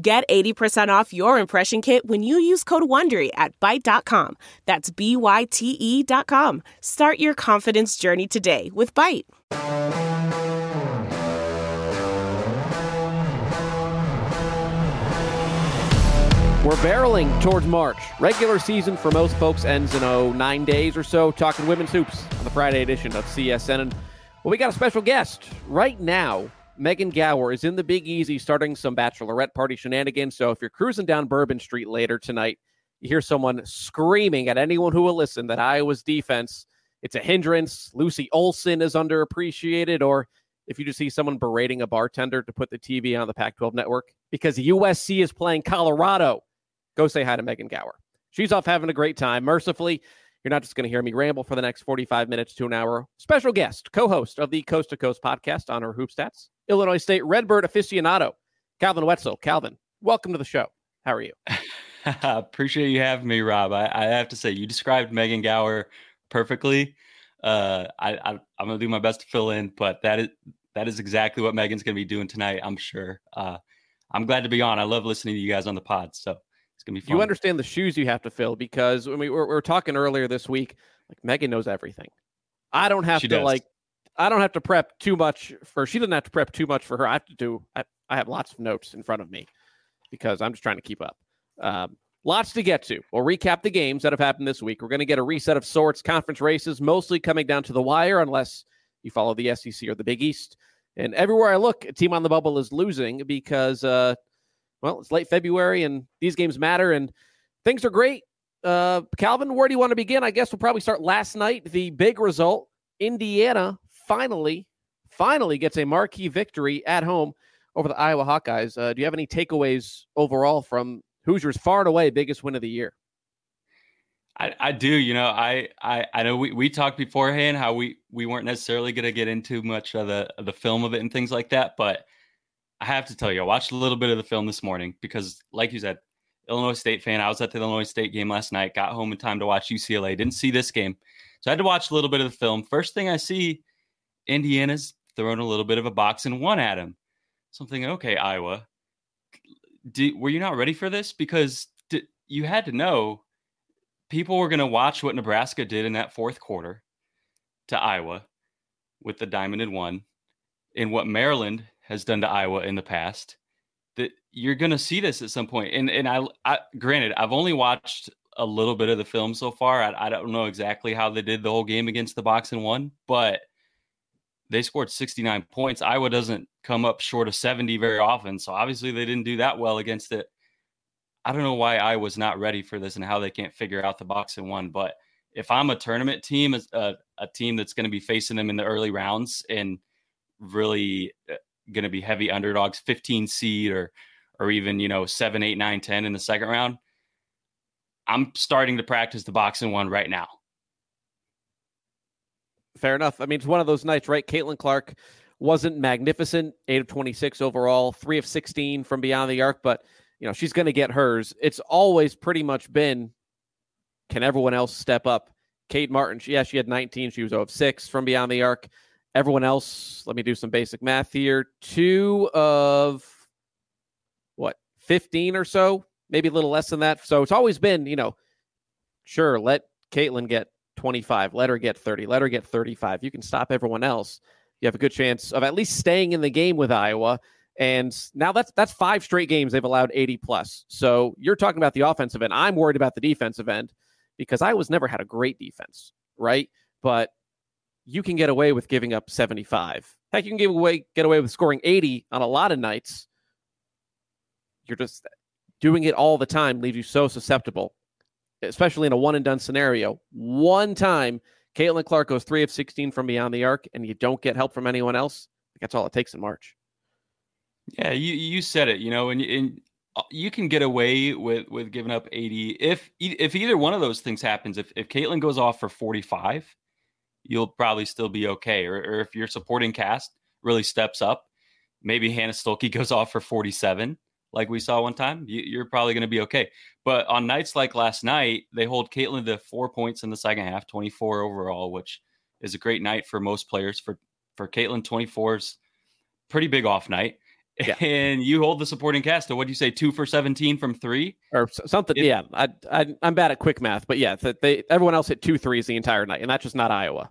Get 80% off your impression kit when you use code WONDERY at Byte.com. That's B-Y-T-E dot com. Start your confidence journey today with Byte. We're barreling towards March. Regular season for most folks ends in, oh, nine days or so. Talking women's hoops on the Friday edition of CSN. And, well, we got a special guest right now. Megan Gower is in the Big Easy starting some bachelorette party shenanigans. So if you're cruising down Bourbon Street later tonight, you hear someone screaming at anyone who will listen that Iowa's defense, it's a hindrance. Lucy Olson is underappreciated. Or if you just see someone berating a bartender to put the TV on the Pac 12 network because USC is playing Colorado, go say hi to Megan Gower. She's off having a great time. Mercifully, you're not just going to hear me ramble for the next 45 minutes to an hour. Special guest, co host of the Coast to Coast podcast on Her Hoop Stats, Illinois State Redbird aficionado, Calvin Wetzel. Calvin, welcome to the show. How are you? Appreciate you having me, Rob. I, I, have to say, you described Megan Gower perfectly. Uh, I, I, I'm going to do my best to fill in, but that is that is exactly what Megan's going to be doing tonight. I'm sure. Uh, I'm glad to be on. I love listening to you guys on the pod. So gonna be fun. You understand the shoes you have to fill because when we were, we were talking earlier this week, like Megan knows everything. I don't have she to does. like I don't have to prep too much for she doesn't have to prep too much for her. I have to do I, I have lots of notes in front of me because I'm just trying to keep up. Um, lots to get to. We'll recap the games that have happened this week. We're going to get a reset of sorts, conference races, mostly coming down to the wire, unless you follow the SEC or the Big East. And everywhere I look, a team on the bubble is losing because uh, well, it's late February and these games matter and things are great. Uh, Calvin, where do you want to begin? I guess we'll probably start last night. The big result Indiana finally, finally gets a marquee victory at home over the Iowa Hawkeyes. Uh, do you have any takeaways overall from Hoosiers' far and away biggest win of the year? I, I do. You know, I, I I know we, we talked beforehand how we we weren't necessarily going to get into much of the of the film of it and things like that, but I have to tell you, I watched a little bit of the film this morning because, like you said, Illinois State fan. I was at the Illinois State game last night. Got home in time to watch UCLA. Didn't see this game, so I had to watch a little bit of the film. First thing I see, Indiana's throwing a little bit of a box and one at him. Something okay, Iowa. Were you not ready for this? Because you had to know people were going to watch what Nebraska did in that fourth quarter to Iowa with the diamond and one, and what Maryland has done to Iowa in the past. That you're going to see this at some point. And and I, I granted, I've only watched a little bit of the film so far. I, I don't know exactly how they did the whole game against the box and one, but they scored 69 points. Iowa doesn't come up short of 70 very often. So obviously they didn't do that well against it. I don't know why I was not ready for this and how they can't figure out the box and one. But if I'm a tournament team, a, a team that's going to be facing them in the early rounds and really uh, going to be heavy underdogs, 15 seed or or even you know seven, eight, nine, 10 in the second round. I'm starting to practice the box and one right now. Fair enough. I mean, it's one of those nights, right? Caitlin Clark wasn't magnificent, eight of 26 overall, three of 16 from beyond the arc, but you know, she's going to get hers. It's always pretty much been can everyone else step up? Kate Martin, yeah, she had 19. She was 0 of 6 from beyond the arc. Everyone else, let me do some basic math here. Two of what, 15 or so, maybe a little less than that. So it's always been, you know, sure, let Caitlin get 25, let her get 30, let her get 35. You can stop everyone else. You have a good chance of at least staying in the game with Iowa. And now that's that's five straight games they've allowed 80 plus. So you're talking about the offensive end. I'm worried about the defensive end because Iowa's never had a great defense, right? But you can get away with giving up 75. Heck, you can give away get away with scoring 80 on a lot of nights. You're just doing it all the time leaves you so susceptible, especially in a one and done scenario. One time, Caitlin Clark goes three of 16 from beyond the arc, and you don't get help from anyone else. That's all it takes in March. Yeah, you you said it. You know, and, and uh, you can get away with with giving up 80 if if either one of those things happens. If if Caitlin goes off for 45, you'll probably still be okay. Or, or if your supporting cast really steps up, maybe Hannah Stuelke goes off for 47 like we saw one time, you, are probably going to be okay. But on nights like last night, they hold Caitlin to four points in the second half, 24 overall, which is a great night for most players. For for Caitlin, 24 is pretty big off night. Yeah. And you hold the supporting cast to what do you say, two for 17 from three or something? It, yeah, I, I am bad at quick math, but yeah, they everyone else hit two threes the entire night, and that's just not Iowa.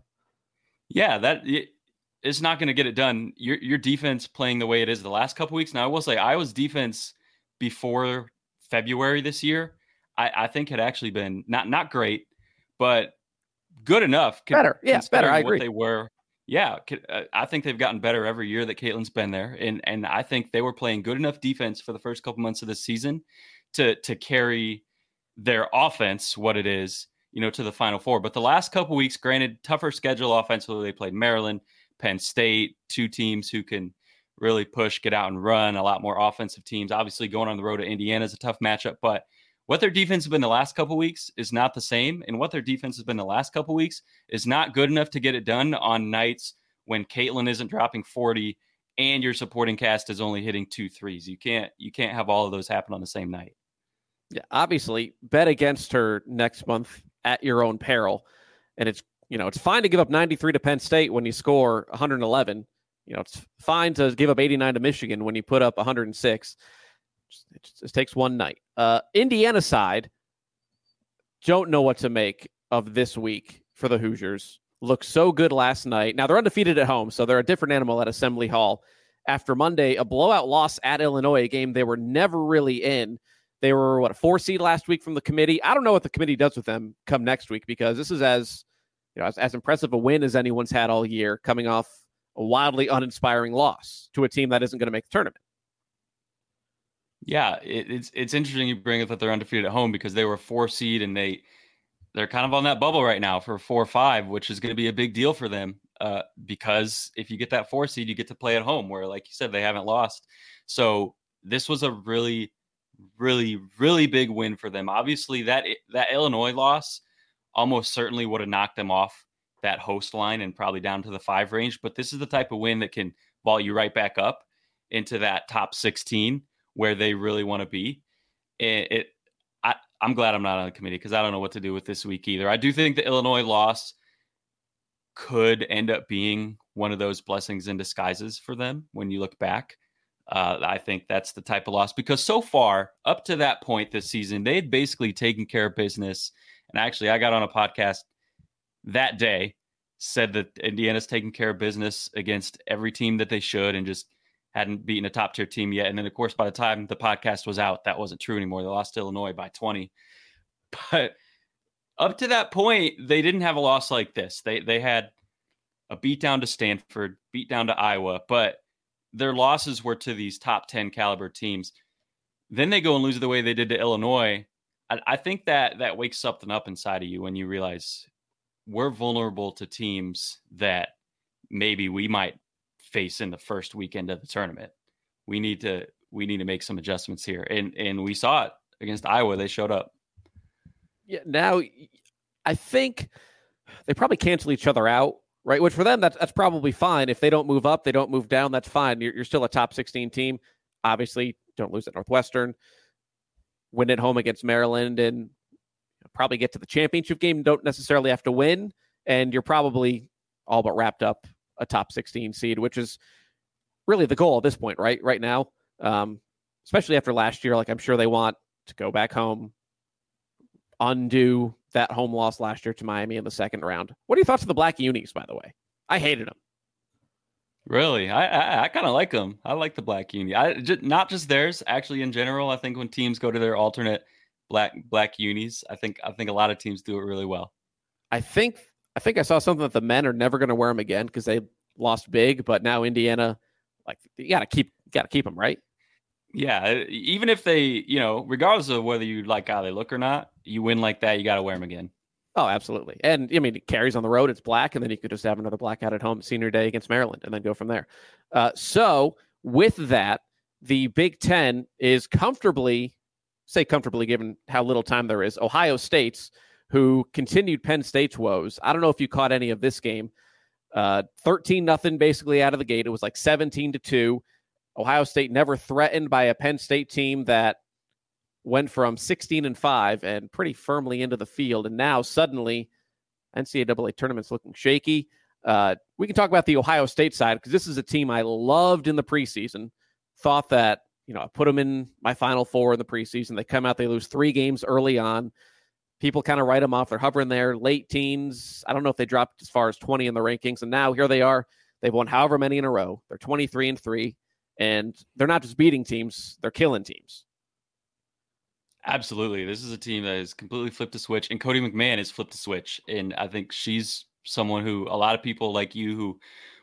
Yeah, that it's not going to get it done. Your your defense playing the way it is the last couple weeks. Now I will say Iowa's defense before February this year, I, I think had actually been not not great, but good enough. Better, yeah, better. I agree. They were, yeah. Uh, I think they've gotten better every year that Caitlin's been there, and and I think they were playing good enough defense for the first couple months of the season to to carry their offense, what it is, you know, to the Final Four. But the last couple weeks, granted, tougher schedule offensively. They played Maryland, Penn State, two teams who can really push, get out and run. A lot more offensive teams. Obviously, going on the road to Indiana is a tough matchup, but what their defense has been the last couple weeks is not the same, and what their defense has been the last couple weeks is not good enough to get it done on nights when Caitlin isn't dropping 40 and your supporting cast is only hitting two threes. You can't you can't have all of those happen on the same night. Yeah, obviously, bet against her next month at your own peril, and it's you know it's fine to give up 93 to Penn State when you score 111 you know, it's fine to give up 89 to Michigan when you put up 106. It just, takes one night. Uh, Indiana side, don't know what to make of this week for the Hoosiers. Looked so good last night. Now they're undefeated at home, so they're a different animal at Assembly Hall. After Monday, a blowout loss at Illinois, a game they were never really in. They were what a four seed last week from the committee. I don't know what the committee does with them come next week because this is as you know as, as impressive a win as anyone's had all year, coming off a wildly uninspiring loss to a team that isn't going to make the tournament. Yeah, it, it's it's interesting you bring up that they're undefeated at home because they were four seed and they they're kind of on that bubble right now for four or five, which is going to be a big deal for them. Uh, because if you get that four seed, you get to play at home, where like you said, they haven't lost. So this was a really, really, really big win for them. Obviously, that eh, that Illinois loss almost certainly would have knocked them off that host line and probably down to the five range. But this is the type of win that can ball you right back up into that top 16 where they really want to be. It, it I, I'm glad I'm not on the committee because I don't know what to do with this week either. I do think the Illinois loss could end up being one of those blessings in disguises for them when you look back. Uh, I think that's the type of loss because so far, up to that point this season, they had basically taken care of business. And actually, I got on a podcast that day said that Indiana's taking care of business against every team that they should and just hadn't beaten a top tier team yet. And then, of course, by the time the podcast was out, that wasn't true anymore. They lost to Illinois by 20. But up to that point, they didn't have a loss like this. They they had a beat down to Stanford, beat down to Iowa, but their losses were to these top 10 caliber teams. Then they go and lose the way they did to Illinois. I, I think that that wakes something up inside of you when you realize we're vulnerable to teams that maybe we might face in the first weekend of the tournament. We need to we need to make some adjustments here. And and we saw it against Iowa. They showed up. Yeah, now I think they probably cancel each other out right? Which for them, that's, that's probably fine. If they don't move up, they don't move down, that's fine. You're, you're still a top 16 team. Obviously, don't lose at Northwestern. Win at home against Maryland and probably get to the championship game. Don't necessarily have to win. And you're probably all but wrapped up a top 16 seed, which is really the goal at this point, right? Right now, um, especially after last year. Like I'm sure they want to go back home, undo that home loss last year to Miami in the second round. What are your thoughts of the Black Unis, by the way? I hated them. Really, I I, I kind of like them. I like the Black Uni. I just, not just theirs, actually in general. I think when teams go to their alternate black black unis, I think I think a lot of teams do it really well. I think I think I saw something that the men are never going to wear them again because they lost big, but now Indiana, like you got to keep got to keep them right. Yeah, even if they, you know, regardless of whether you like how they look or not, you win like that, you got to wear them again. Oh, absolutely. And I mean, it carries on the road. It's black, and then you could just have another blackout at home senior day against Maryland, and then go from there. Uh, so with that, the Big Ten is comfortably, say comfortably, given how little time there is. Ohio State's, who continued Penn State's woes. I don't know if you caught any of this game. Uh, Thirteen nothing basically out of the gate. It was like seventeen to two. Ohio State never threatened by a Penn State team that went from 16 and 5 and pretty firmly into the field. And now suddenly, NCAA tournament's looking shaky. Uh, we can talk about the Ohio State side because this is a team I loved in the preseason. Thought that, you know, I put them in my final four in the preseason. They come out, they lose three games early on. People kind of write them off. They're hovering there, late teens. I don't know if they dropped as far as 20 in the rankings. And now here they are. They've won however many in a row. They're 23 and 3 and they're not just beating teams, they're killing teams. Absolutely. This is a team that has completely flipped a switch, and Cotie McMahon has flipped a switch. And I think she's someone who a lot of people like you who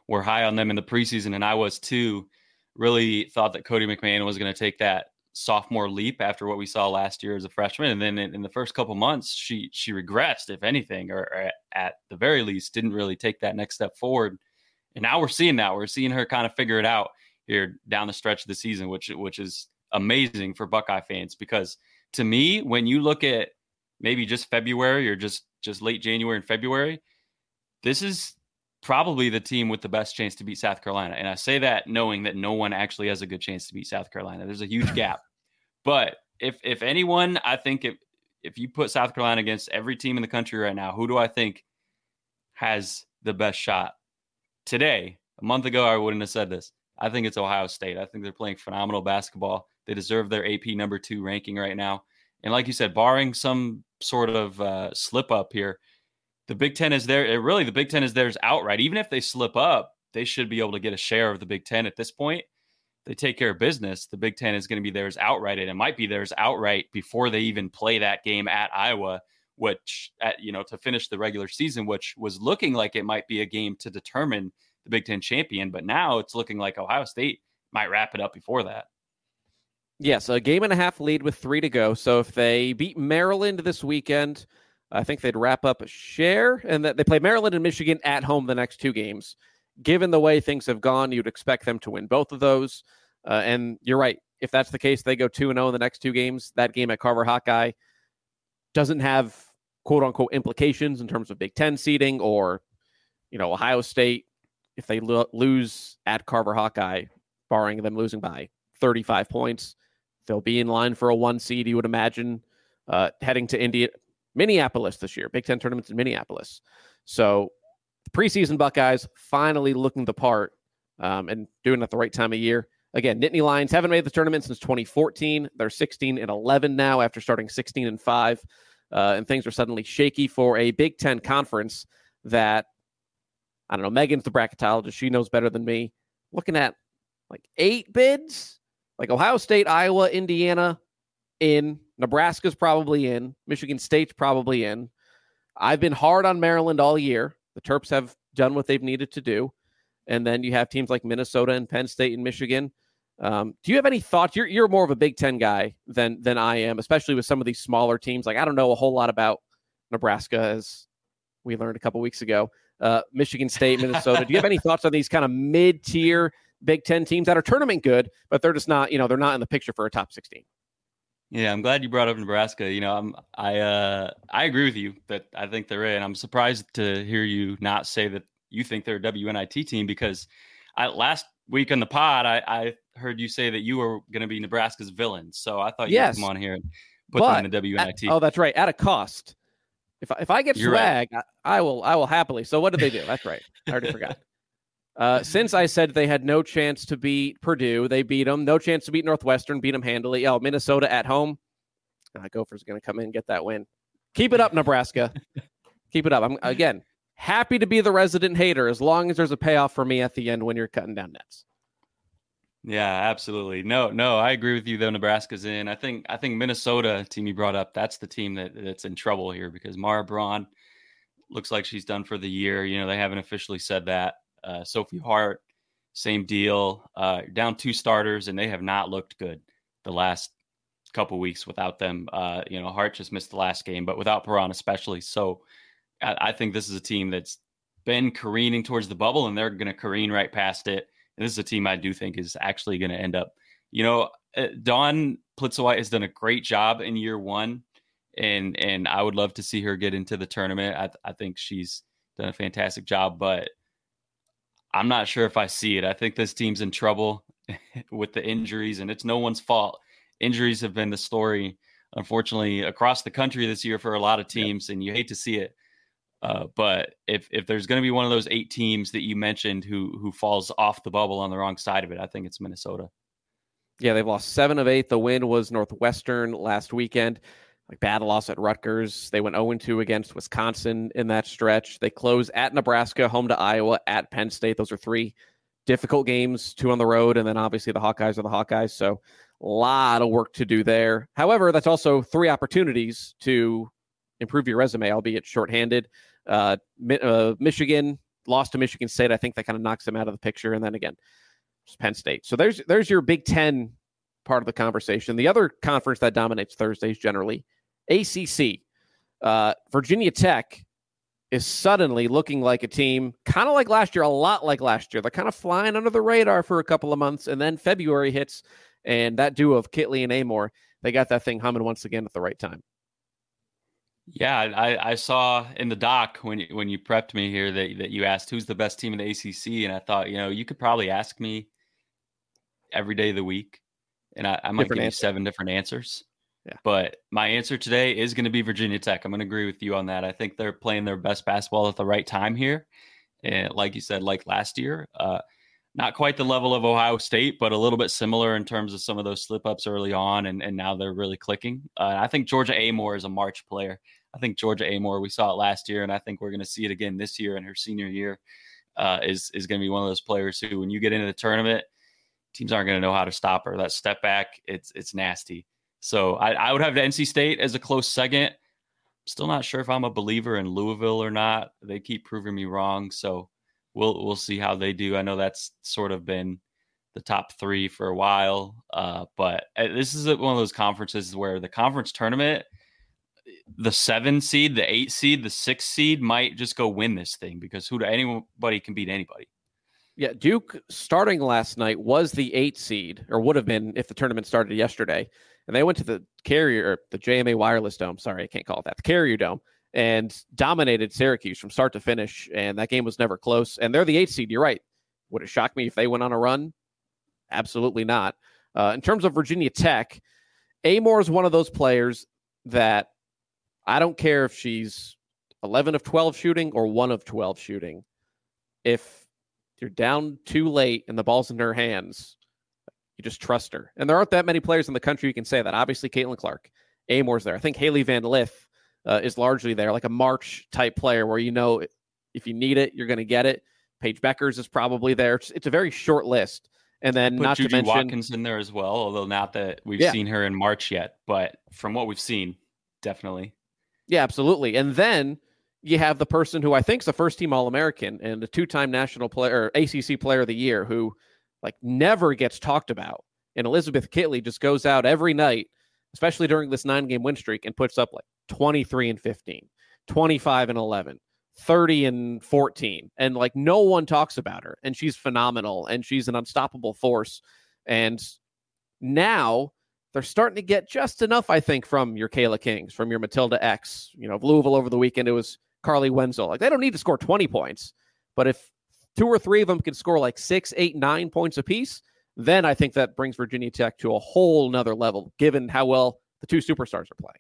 were high on them in the preseason, and I was too, really thought that Cotie McMahon was going to take that sophomore leap after what we saw last year as a freshman. And then in, in the first couple months, she she regressed, if anything, or, or at the very least, didn't really take that next step forward. And now we're seeing that. We're seeing her kind of figure it out here down the stretch of the season, which which is amazing for Buckeye fans because to me, when you look at maybe just February or just just late January and February, this is probably the team with the best chance to beat South Carolina. And I say that knowing that no one actually has a good chance to beat South Carolina. There's a huge gap. But if if anyone, I think if if you put South Carolina against every team in the country right now, who do I think has the best shot? Today, a month ago, I wouldn't have said this. I think it's Ohio State. I think they're playing phenomenal basketball. They deserve their AP number two ranking right now. And like you said, barring some sort of uh, slip up here, the Big Ten is there. Really, the Big Ten is theirs outright. Even if they slip up, they should be able to get a share of the Big Ten at this point. They take care of business. The Big Ten is going to be theirs outright, and it might be theirs outright before they even play that game at Iowa, which at you know to finish the regular season, which was looking like it might be a game to determine the Big Ten champion. But now it's looking like Ohio State might wrap it up before that. Yes, a game and a half lead with three to go. So if they beat Maryland this weekend, I think they'd wrap up a share, and that they play Maryland and Michigan at home the next two games. Given the way things have gone, you'd expect them to win both of those. Uh, and you're right. If that's the case, they go two and zero oh in the next two games. That game at Carver Hawkeye doesn't have quote unquote implications in terms of Big Ten seeding or you know Ohio State if they lo- lose at Carver Hawkeye, barring them losing by 35 points, they'll be in line for a one seed, you would imagine, uh, heading to India, Minneapolis this year, Big Ten tournaments in Minneapolis. So the preseason Buckeyes finally looking the part um, and doing it at the right time of year. Again, Nittany Lions haven't made the tournament since 2014. They're 16 and 11 now after starting 16 and 5. Uh, and things are suddenly shaky for a Big Ten conference that I don't know. Megan's the bracketologist. She knows better than me. Looking at like eight bids, like Ohio State, Iowa, Indiana in, Nebraska's probably in, Michigan State's probably in. I've been hard on Maryland all year. The Terps have done what they've needed to do. And then you have teams like Minnesota and Penn State and Michigan. Um, do you have any thoughts? You're, you're more of a Big Ten guy than than I am, especially with some of these smaller teams. Like I don't know a whole lot about Nebraska, as we learned a couple weeks ago uh, Michigan State, Minnesota. Do you have any thoughts on these kind of mid tier Big Ten teams that are tournament good, but they're just not, you know, they're not in the picture for a top 16? Yeah, I'm glad you brought up Nebraska. You know, I'm I uh I agree with you that I think they're in. I'm surprised to hear you not say that you think they're a WNIT team because I, last week on the pod, I, I heard you say that you were going to be Nebraska's villain. So I thought yes. you'd come on here and put but them in the WNIT. At, oh, that's right. At a cost. If I, if I get You're swag, right. I, I, will I will happily. So what did they do? That's right. I already forgot. Uh, since I said they had no chance to beat Purdue, they beat them. No chance to beat Northwestern, beat them handily. Oh, Minnesota at home. Uh, Gophers going to come in and get that win. Keep it up, Nebraska. Keep it up. I'm again happy to be the resident hater as long as there's a payoff for me at the end when you're cutting down nets. Yeah, absolutely. No, no, I agree with you though. Nebraska's in. I think I think Minnesota team you brought up, that's the team that, that's in trouble here because Mara Braun looks like she's done for the year. You know, they haven't officially said that. Uh, Sophie Hart, same deal. Uh, down two starters, and they have not looked good the last couple weeks without them. Uh, you know, Hart just missed the last game, but without Braun especially. So I, I think this is a team that's been careening towards the bubble, and they're going to careen right past it. And this is a team I do think is actually going to end up. You know, uh, Dawn Plitzuweit has done a great job in year one, and and I would love to see her get into the tournament. I, I think she's done a fantastic job, but I'm not sure if I see it. I think this team's in trouble with the injuries, and it's no one's fault. Injuries have been the story, unfortunately, across the country this year for a lot of teams, and you hate to see it. Uh, but if if there's going to be one of those eight teams that you mentioned who who falls off the bubble on the wrong side of it, I think it's Minnesota. Yeah, they've lost seven of eight. The win was Northwestern last weekend. Like bad loss at Rutgers. They went 0 2 against Wisconsin in that stretch. They close at Nebraska, home to Iowa, at Penn State. Those are three difficult games, two on the road, and then obviously the Hawkeyes are the Hawkeyes. So a lot of work to do there. However, that's also three opportunities to improve your resume, albeit shorthanded. Uh, uh, Michigan lost to Michigan State. I think that kind of knocks them out of the picture. And then again, Penn State. So there's there's your Big Ten part of the conversation. The other conference that dominates Thursdays generally, ACC. Uh, Virginia Tech is suddenly looking like a team, kind of like last year, a lot like last year. They're kind of flying under the radar for a couple of months, and then February hits, and that duo of Kitley and Amoore, they got that thing humming once again at the right time. Yeah, I, I saw in the doc when you, when you prepped me here that that you asked who's the best team in the ACC, and I thought you know you could probably ask me every day of the week, and I, I might different give answer. you seven different answers. Yeah. But my answer today is going to be Virginia Tech. I'm going to agree with you on that. I think they're playing their best basketball at the right time here, and like you said, like last year, uh, not quite the level of Ohio State, but a little bit similar in terms of some of those slip ups early on, and, and now they're really clicking. Uh, I think Georgia Amoore is a March player. I think Georgia Amoore, we saw it last year, and I think we're going to see it again this year in her senior year. Uh, is is going to be one of those players who, when you get into the tournament, teams aren't going to know how to stop her. That step back, it's it's nasty. So I, I would have NC State as a close second. Still not sure if I'm a believer in Louisville or not. They keep proving me wrong. So we'll we'll see how they do. I know that's sort of been the top three for a while, uh, but uh, this is one of those conferences where the conference tournament, the seven seed, the eight seed, the six seed might just go win this thing because who anybody can beat anybody. Yeah, Duke starting last night was the eight seed, or would have been if the tournament started yesterday. And they went to the carrier, the JMA Wireless Dome. Sorry, I can't call it that. The Carrier Dome and dominated Syracuse from start to finish. And that game was never close. And they're the eighth seed. You're right. Would it shock me if they went on a run? Absolutely not. Uh, in terms of Virginia Tech, Amoore is one of those players that I don't care if she's 11 of 12 shooting or 1 of 12 shooting. If you're down too late and the ball's in her hands, you just trust her. And there aren't that many players in the country you can say that. Obviously, Caitlin Clark, Amoore's there. I think Hailey Van Lith uh, is largely there, like a March type player where you know if you need it, you're going to get it. Paige Bueckers is probably there. It's, it's a very short list. And then Put not Juju to mention Watkins in there as well, although not that we've yeah. seen her in March yet, but from what we've seen, definitely. Yeah, absolutely. And then you have the person who I think is a first team All American and a two time national player, or ACC player of the year, who like never gets talked about. And Elizabeth Kitley just goes out every night, especially during this nine game win streak, and puts up like 23 and 15, 25 and 11, 30 and 14. And like no one talks about her. And she's phenomenal and she's an unstoppable force. And now they're starting to get just enough, I think, from your Kayla Kings, from your Matilda Ekh. You know, Louisville over the weekend, it was Carleigh Wenzel. Like they don't need to score 20 points, But if two or three of them can score like six, eight, nine points apiece, then I think that brings Virginia Tech to a whole nother level, given how well the two superstars are playing.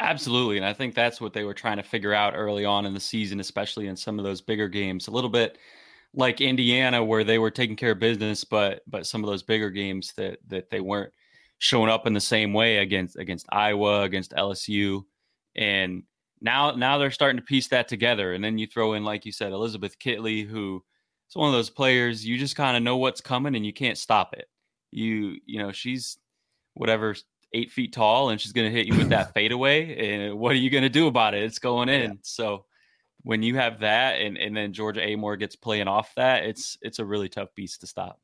Absolutely. And I think that's what they were trying to figure out early on in the season, especially in some of those bigger games. A little bit like Indiana, where they were taking care of business, but but some of those bigger games that that they weren't showing up in the same way against against Iowa, against LSU. And now now they're starting to piece that together. And then you throw in, like you said, Elizabeth Kitley, who is one of those players you just kind of know what's coming and you can't stop it. You you know she's whatever eight feet tall and she's going to hit you with that fadeaway. And what are you going to do about it? It's going in. Yeah. So when you have that and, and then Georgia Amoore gets playing off that, it's it's a really tough beast to stop.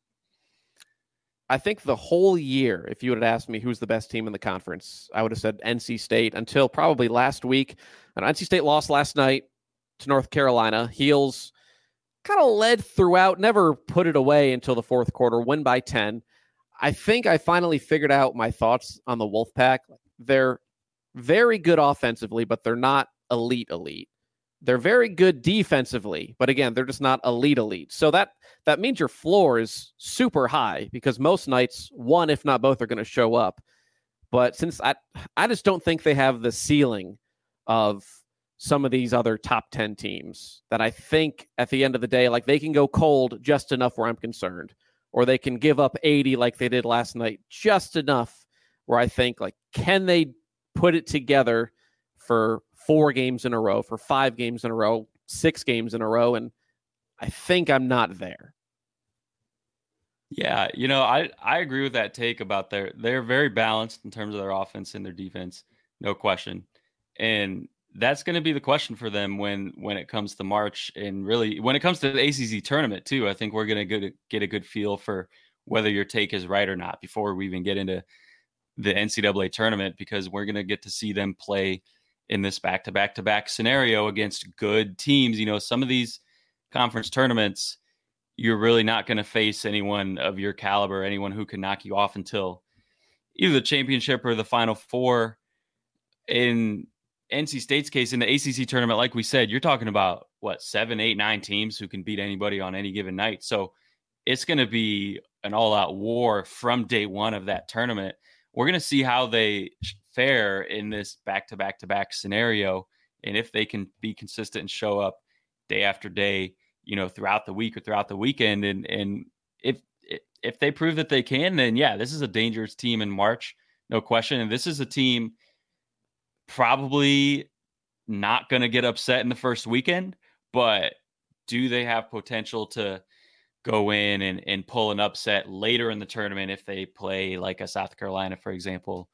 I think the whole year, if you would have asked me who's the best team in the conference, I would have said NC State until probably last week. And NC State lost last night to North Carolina. Heels kind of led throughout, never put it away until the fourth quarter, win by 10. I think I finally figured out my thoughts on the Wolfpack. They're very good offensively, but they're not elite elite. They're very good defensively, but again, they're just not elite elite. So that that means your floor is super high because most nights one if not both are going to show up. But since I I just don't think they have the ceiling of some of these other top 10 teams that I think at the end of the day like they can go cold just enough where I'm concerned or they can give up 80 like they did last night just enough where I think like can they put it together for four games in a row, for five games in a row, six games in a row. And I think I'm not there. Yeah, you know, I I agree with that take about their they're very balanced in terms of their offense and their defense, no question. And that's going to be the question for them when when it comes to March and really when it comes to the ACC tournament too. I think we're going to get a good feel for whether your take is right or not before we even get into the NCAA tournament because we're going to get to see them play in this back to back to back scenario against good teams. You know, some of these conference tournaments, you're really not going to face anyone of your caliber, anyone who can knock you off until either the championship or the final four. In NC State's case, in the ACC tournament, like we said, you're talking about what seven, eight, nine teams who can beat anybody on any given night. So it's going to be an all out war from day one of that tournament. We're going to see how they fare in this back to back to back scenario. And if they can be consistent and show up day after day, you know, throughout the week or throughout the weekend, and and if if they prove that they can, then yeah, this is a dangerous team in March, no question. And this is a team probably not going to get upset in the first weekend, but do they have potential to go in and, and pull an upset later in the tournament if they play like a South Carolina, for example,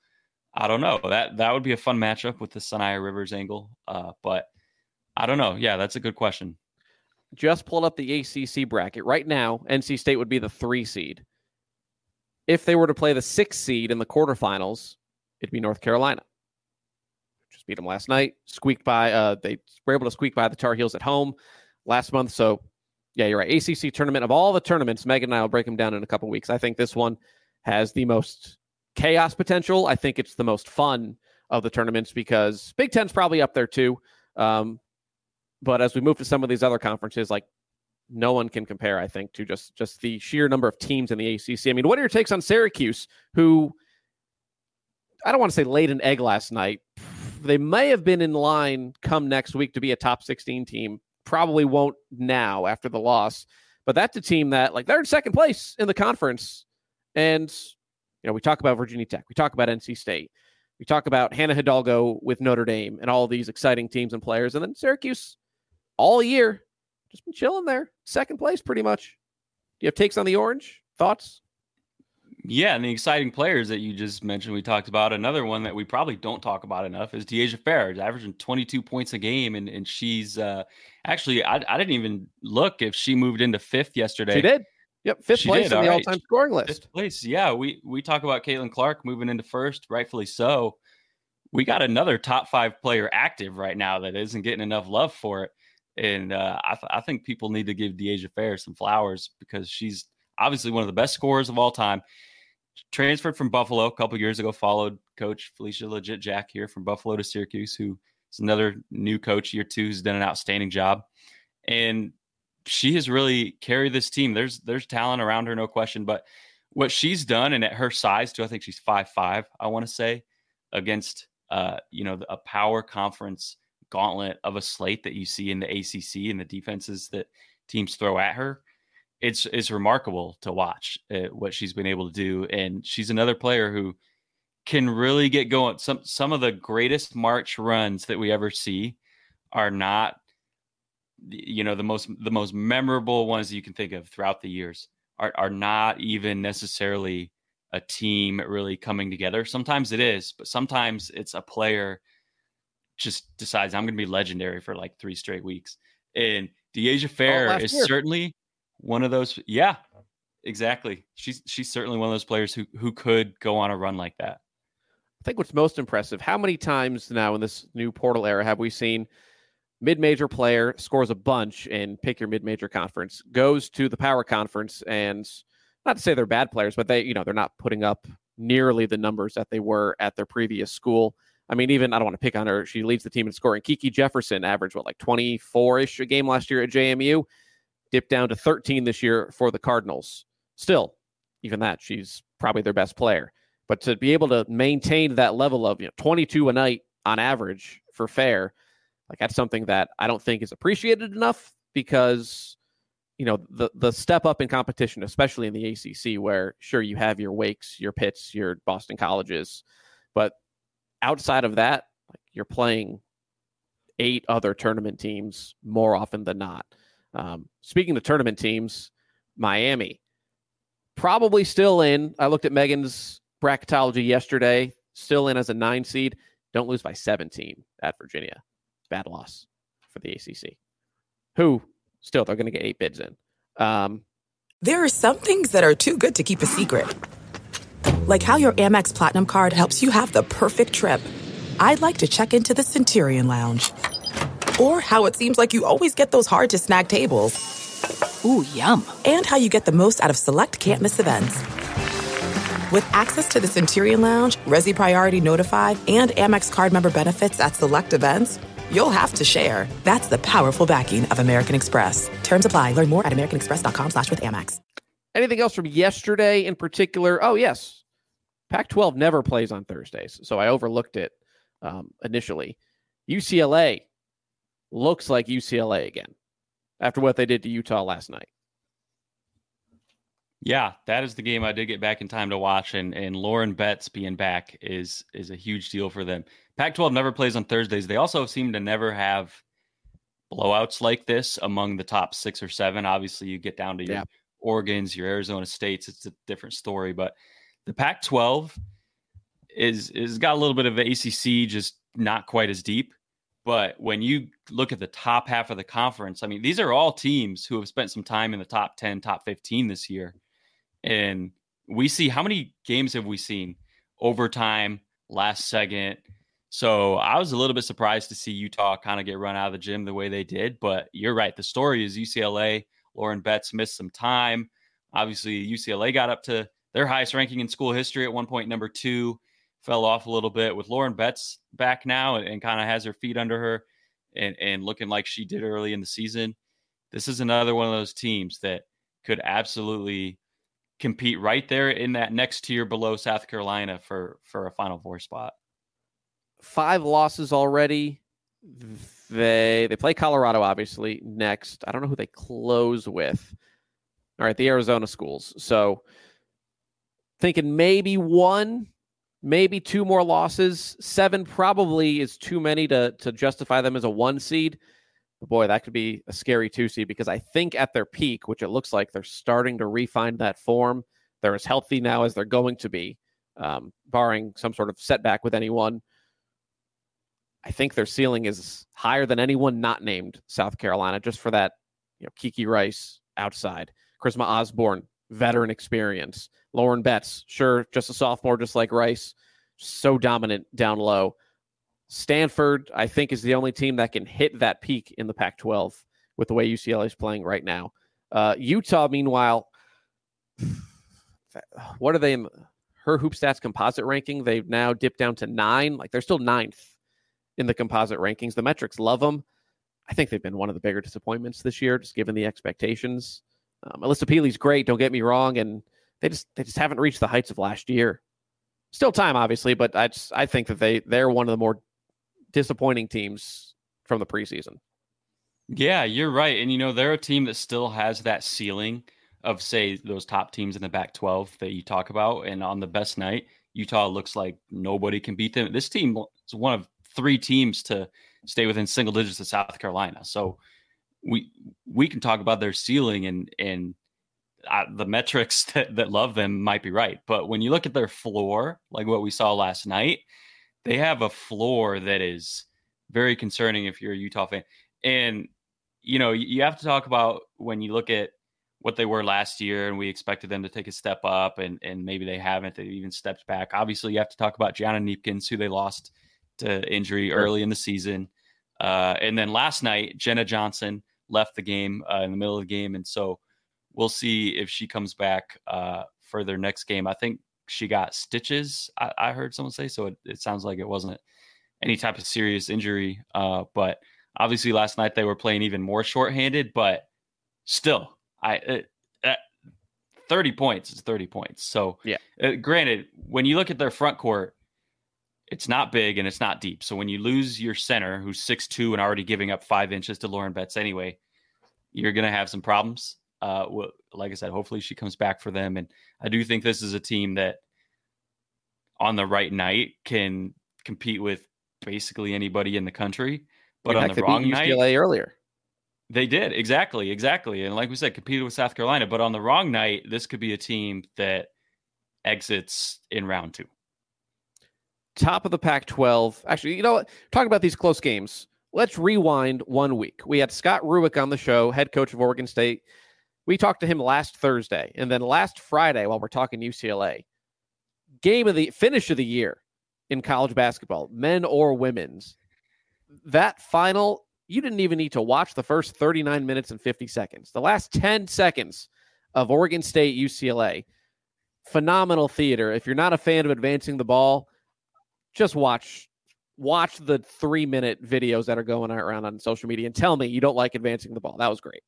I don't know. That that would be a fun matchup with the Saniya Rivers angle. Uh, but I don't know. Yeah, that's a good question. Just pulled up the ACC bracket right now. NC State would be the three seed. If they were to play the six seed in the quarterfinals, it'd be North Carolina. Beat them last night. Squeaked by. Uh, they were able to squeak by the Tar Heels at home last month. So, yeah, you're right. ACC tournament of all the tournaments, Megan and I will break them down in a couple weeks. I think this one has the most chaos potential. I think it's the most fun of the tournaments because Big Ten's probably up there too. Um, but as we move to some of these other conferences, like no one can compare, I think, to just just the sheer number of teams in the ACC. I mean, what are your takes on Syracuse, who I don't want to say laid an egg last night. They may have been in line come next week to be a top 16 team. Probably won't now after the loss. But that's a team that, like, they're in second place in the conference. And you know, we talk about Virginia Tech, we talk about NC State, we talk about Hannah Hidalgo with Notre Dame and all these exciting teams and players, and then Syracuse all year just been chilling there, second place pretty much. Do you have takes on the orange? Thoughts? Yeah, and the exciting players that you just mentioned, we talked about. Another one that we probably don't talk about enough is Dyaisha Fair, averaging 22 points a game, and and she's uh, actually I, I didn't even look if she moved into fifth yesterday. She did. Yep, fifth she place did, in the right. all-time scoring list. Fifth place, yeah. We we talk about Caitlin Clark moving into first, rightfully so. We got another top five player active right now that isn't getting enough love for it, and uh, I, th- I think people need to give Dyaisha Fair some flowers because she's obviously one of the best scorers of all time. Transferred from Buffalo a couple years ago, followed Coach Felisha Legette-Jack here from Buffalo to Syracuse, who is another new coach year two who's done an outstanding job. And she has really carried this team. There's there's talent around her, no question. But what she's done, and at her size too, I think she's five five. I want to say against uh, you know a power conference gauntlet of a slate that you see in the ACC and the defenses that teams throw at her. It's it's remarkable to watch uh, what she's been able to do, and she's another player who can really get going. Some some of the greatest March runs that we ever see are not you know the most the most memorable ones you can think of throughout the years are are not even necessarily a team really coming together. Sometimes it is, but sometimes it's a player just decides I'm going to be legendary for like three straight weeks. And Dyaisha Fair oh, is year. certainly one of those. Yeah, exactly. She's she's certainly one of those players who who could go on a run like that. I think what's most impressive, how many times now in this new portal era have we seen mid-major player scores a bunch and pick your mid-major conference, goes to the power conference and not to say they're bad players, but they, you know, they're not putting up nearly the numbers that they were at their previous school. I mean, even I don't want to pick on her. She leads the team in scoring. Kiki Jefferson averaged what like 24 ish a game last year at JMU, dipped down to 13 this year for the Cardinals. Still, even that, she's probably their best player. But to be able to maintain that level of you know 22 a night on average for fair, like that's something that I don't think is appreciated enough because you know the the step up in competition, especially in the ACC, where sure you have your Wakes, your Pitts, your Boston colleges, but outside of that, like you're playing eight other tournament teams more often than not. Um, speaking of tournament teams, Miami probably still in. I looked at Megan's bracketology yesterday, still in as a nine seed. Don't lose by 17 at Virginia. Bad loss for the ACC. Who still they're going to get eight bids in. Um, there are some things that are too good to keep a secret, like how your Amex Platinum card helps you have the perfect trip. I'd like to check into the Centurion Lounge, or how it seems like you always get those hard to snag tables. Ooh, yum! And how you get the most out of select can't miss events. With access to the Centurion Lounge, Resy Priority Notified, and Amex card member benefits at select events you'll have to share. That's the powerful backing of American Express. Terms apply. Learn more at americanexpress.com slash with Amex. Anything else from yesterday in particular? Oh, yes. Pac-12 never plays on Thursdays, so I overlooked it um, initially. UCLA looks like UCLA again after what they did to Utah last night. Yeah, that is the game I did get back in time to watch, and and Lauren Betts being back is is a huge deal for them. Pac-12 never plays on Thursdays. They also seem to never have blowouts like this among the top six or seven. Obviously, you get down to your yeah. Oregon's, your Arizona States. It's a different story, but the Pac-12 is is got a little bit of ACC, just not quite as deep. But when you look at the top half of the conference, I mean, these are all teams who have spent some time in the top 10, top 15 this year. And we see how many games have we seen? Overtime, last second. So I was a little bit surprised to see Utah kind of get run out of the gym the way they did. But you're right. The story is UCLA. Lauren Betts missed some time. Obviously, UCLA got up to their highest ranking in school history at one point, number two, fell off a little bit with Lauren Betts back now and, and kind of has her feet under her and, and looking like she did early in the season. This is another one of those teams that could absolutely compete right there in that next tier below South Carolina for for a Final Four spot. Five losses already. They they play Colorado obviously next. I don't know who they close with. All right, the Arizona schools. So thinking maybe one, maybe two more losses. Seven probably is too many to to justify them as a one seed. But boy, that could be a scary two seed because I think at their peak, which it looks like they're starting to refine that form, they're as healthy now as they're going to be, um, barring some sort of setback with anyone. I think their ceiling is higher than anyone not named South Carolina, just for that, you know, Kiki Rice outside, Charisma Osborne, veteran experience, Lauren Betts, sure, just a sophomore, just like Rice, so dominant down low. Stanford, I think, is the only team that can hit that peak in the Pac 12 with the way UCLA is playing right now. Uh, Utah, meanwhile, what are they her hoop stats composite ranking? They've now dipped down to nine. Like they're still ninth in the composite rankings. The metrics love them. I think they've been one of the bigger disappointments this year, just given the expectations. Um, Alissa Pili's great, don't get me wrong, and they just they just haven't reached the heights of last year. Still time, obviously, but I just I think that they they're one of the more disappointing teams from the preseason. Yeah, you're right. And you know, they're a team that still has that ceiling of say those top teams in the Pac 12 that you talk about. And on the best night, Utah looks like nobody can beat them. This team is one of three teams to stay within single digits of South Carolina. So we we can talk about their ceiling and and uh, the metrics that, that love them might be right. But when you look at their floor, like what we saw last night, they have a floor that is very concerning if you're a Utah fan. And you know, you have to talk about when you look at what they were last year and we expected them to take a step up and and maybe they haven't. They even stepped back. Obviously, you have to talk about Gianna Kneepkens, who they lost to injury early in the season. Uh, and then last night, Jenna Johnson left the game uh, in the middle of the game. And so we'll see if she comes back uh, for their next game. I think she got stitches, I, I heard someone say. So it, it, sounds like it wasn't any type of serious injury. Uh, but obviously, last night they were playing even more shorthanded, but still, I. It, uh, 30 points is 30 points. So, yeah. Uh, granted, when you look at their front court, it's not big and it's not deep. So when you lose your center, who's six two and already giving up five inches to Lauren Betts anyway, you're going to have some problems. Uh, well, like I said, hopefully she comes back for them. And I do think this is a team that, on the right night, can compete with basically anybody in the country. But on the wrong night, UCLA earlier. They did exactly, exactly, and like we said, competed with South Carolina. But on the wrong night, this could be a team that exits in round two top of the Pac 12. Actually, you know what? Talk about these close games. Let's rewind one week. We had Scott Rueck on the show, head coach of Oregon State. We talked to him last Thursday. And then last Friday, while we're talking UCLA, game of the finish of the year in college basketball, men or women's. That final, you didn't even need to watch the first 39 minutes and 50 seconds. The last 10 seconds of Oregon State UCLA, phenomenal theater. If you're not a fan of advancing the ball, just watch watch the three minute videos that are going around on social media and tell me you don't like advancing the ball. That was great.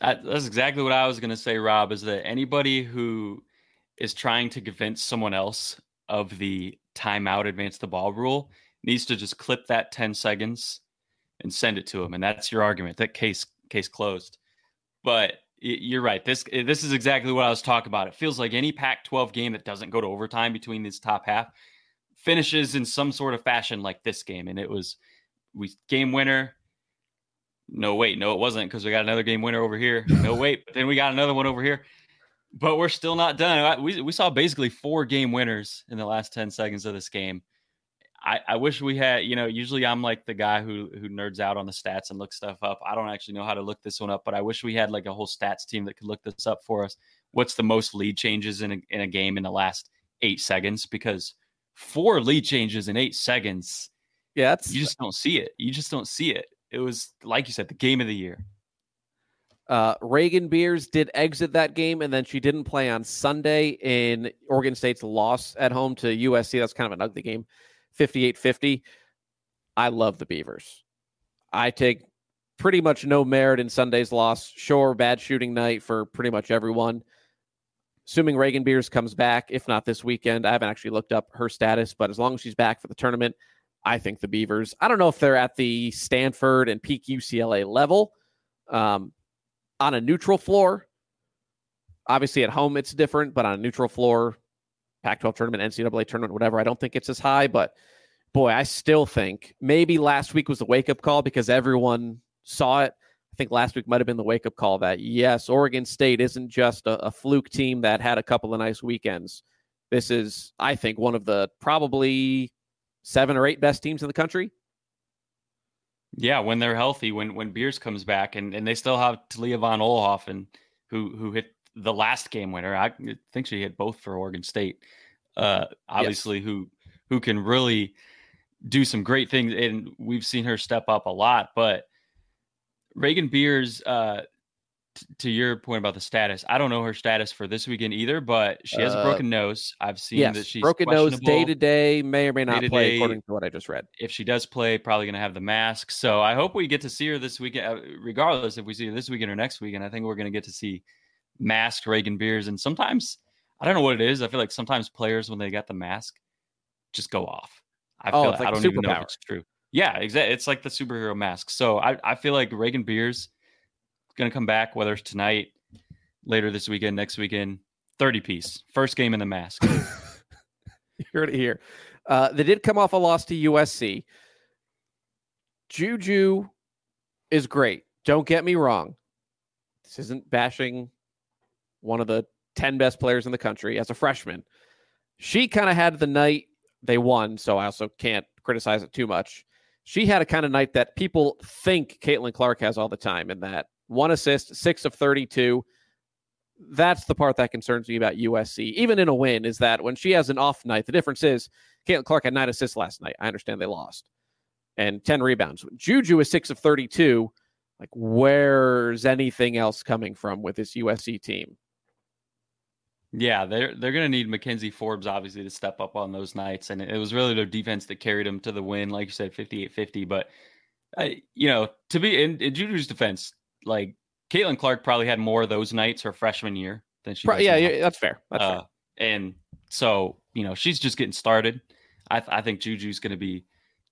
that's exactly what I was going to say, Rob. Is that anybody who is trying to convince someone else of the timeout advance the ball rule needs to just clip that 10 seconds and send it to them. And that's your argument. That case case closed. But you're right. This this is exactly what I was talking about. It feels like any Pac-12 game that doesn't go to overtime between this top half finishes in some sort of fashion like this game. And it was we game winner. No, wait, no, it wasn't because we got another game winner over here. No, wait, but then we got another one over here. But we're still not done. We, we saw basically four game winners in the last 10 seconds of this game. I, I wish we had, you know, usually I'm like the guy who who nerds out on the stats and looks stuff up. I don't actually know how to look this one up, but I wish we had like a whole stats team that could look this up for us. What's the most lead changes in a, in a game in the last eight seconds? Because – four lead changes in eight seconds. Yeah, that's, you just don't see it. You just don't see it. It was like you said, the game of the year. Uh, Raegan Beers did exit that game, and then she didn't play on Sunday in Oregon State's loss at home to USC. That's kind of an ugly game, 58 50. I love the Beavers. I take pretty much no merit in Sunday's loss. Sure, bad shooting night for pretty much everyone assuming Raegan Beers comes back, if not this weekend. I haven't actually looked up her status, but as long as she's back for the tournament, I think the Beavers. I don't know if they're at the Stanford and peak UCLA level um, on a neutral floor. Obviously, at home it's different, but on a neutral floor, Pac 12 tournament, NCAA tournament, whatever, I don't think it's as high. But boy, I still think maybe last week was the wake up call because everyone saw it. I think last week might have been the wake up call that yes, Oregon State isn't just a, a, fluke team that had a couple of nice weekends. This is, I think, one of the probably seven or eight best teams in the country. Yeah, when they're healthy, when when Beers comes back, and, and they still have Talia von Oelhoffen, who who hit the last game winner. I think she hit both for Oregon State. Uh, obviously, yes. who who can really do some great things, and we've seen her step up a lot, but Raegan Beers, uh, t- to your point about the status, I don't know her status for this weekend either, but she has a Uh, broken nose. I've seen yes, that she's broken nose day to day, may or may not play, Day-to-day. according to what I just read. If she does play, probably going to have the mask. So I hope we get to see her this weekend. uh, Regardless if we see her this weekend or next weekend, I think we're going to get to see masked Raegan Beers. And sometimes I don't know what it is. I feel like sometimes players when they got the mask just go off. I Oh, feel I like a don't even know if it's true. Yeah, exactly. It's like the superhero mask. So I, I feel like Raegan Beers is going to come back, whether it's tonight, later this weekend, next weekend, 30 piece. First game in the mask. You heard it here. Uh, they did come off a loss to USC. Juju is great. Don't get me wrong. This isn't bashing one of the 10 best players in the country as a freshman. She kind of had the night they won, so I also can't criticize it too much. She had a kind of night that people think Caitlin Clark has all the time, in that one assist, six of 32. That's the part that concerns me about USC, even in a win, is that when she has an off night, the difference is Caitlin Clark had nine assists last night. I understand they lost and 10 rebounds. Juju is six of 32. Like, where's anything else coming from with this USC team? Yeah, they're they're gonna need McKenzie Forbes obviously to step up on those nights, and it was really their defense that carried them to the win, like you said, 58-50. But I, you know, to be in, in Juju's defense, like Caitlin Clark probably had more of those nights her freshman year than she. Pro- yeah, yeah, that's fair. That's Uh, fair. and so you know she's just getting started. I, th- I think Juju's going to be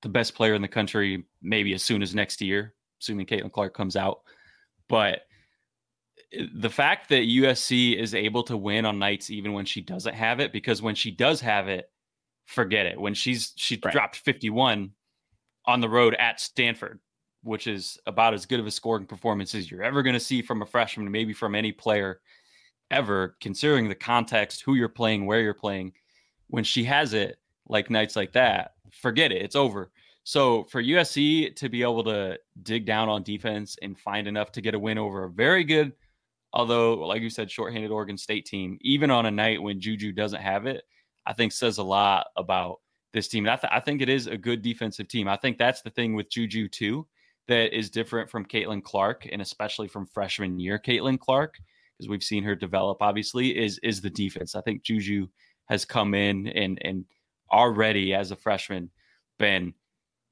the best player in the country, maybe as soon as next year, assuming Caitlin Clark comes out. But the fact that USC is able to win on nights even when she doesn't have it, because when she does have it, forget it. When she's she Right. dropped 51 on the road at Stanford, which is about as good of a scoring performance as you're ever going to see from a freshman, maybe from any player ever, considering the context, who you're playing, where you're playing. When she has it, like nights like that, forget it. It's over. So for USC to be able to dig down on defense and find enough to get a win over a very good, although like you said, shorthanded Oregon State team, even on a night when Juju doesn't have it, I think says a lot about this team. And I, th- I think it is a good defensive team. I think that's the thing with Juju too that is different from Caitlin Clark and especially from freshman year Caitlin Clark because we've seen her develop obviously is is the defense. I think Juju has come in and and already as a freshman been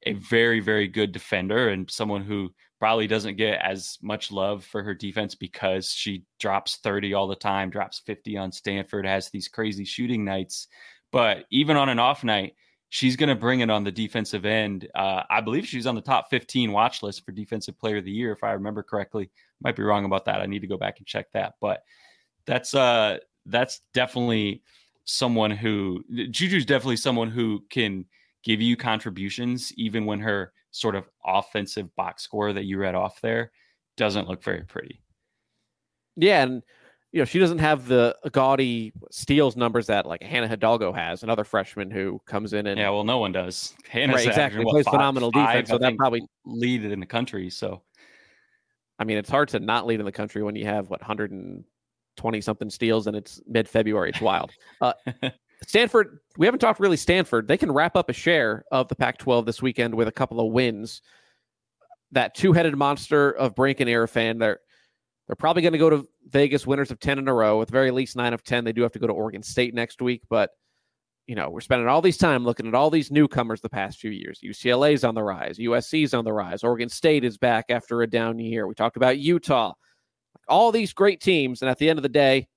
a very very good defender and someone who probably doesn't get as much love for her defense because she drops 30 all the time, drops 50 on Stanford, has these crazy shooting nights. But even on an off night, she's going to bring it on the defensive end. Uh, I believe she's on the top 15 watch list for defensive player of the year, if I remember correctly. Might be wrong about that. I need to go back and check that. But that's uh that's definitely someone who Juju's definitely someone who can give you contributions even when her sort of offensive box score that you read off there doesn't look very pretty. Yeah, and you know she doesn't have the gaudy steals numbers that like Hannah Hidalgo has, another freshman who comes in and Yeah, well, no one does. Hannah right, exactly what, plays five- phenomenal five, defense. I So that probably, lead in the country. So I mean, it's hard to not lead in the country when you have what 120 something steals and it's mid February. It's wild. Uh, Stanford, we haven't talked really Stanford. They can wrap up a share of the Pac 12 this weekend with a couple of wins. That two headed monster of Brink and Iriafen, they're, they're probably going to go to Vegas winners of 10 in a row. At the very least, nine of 10. They do have to go to Oregon State next week. But, you know, we're spending all these time looking at all these newcomers the past few years. UCLA's on the rise, USC's on the rise, Oregon State is back after a down year. We talked about Utah, all these great teams. And at the end of the day,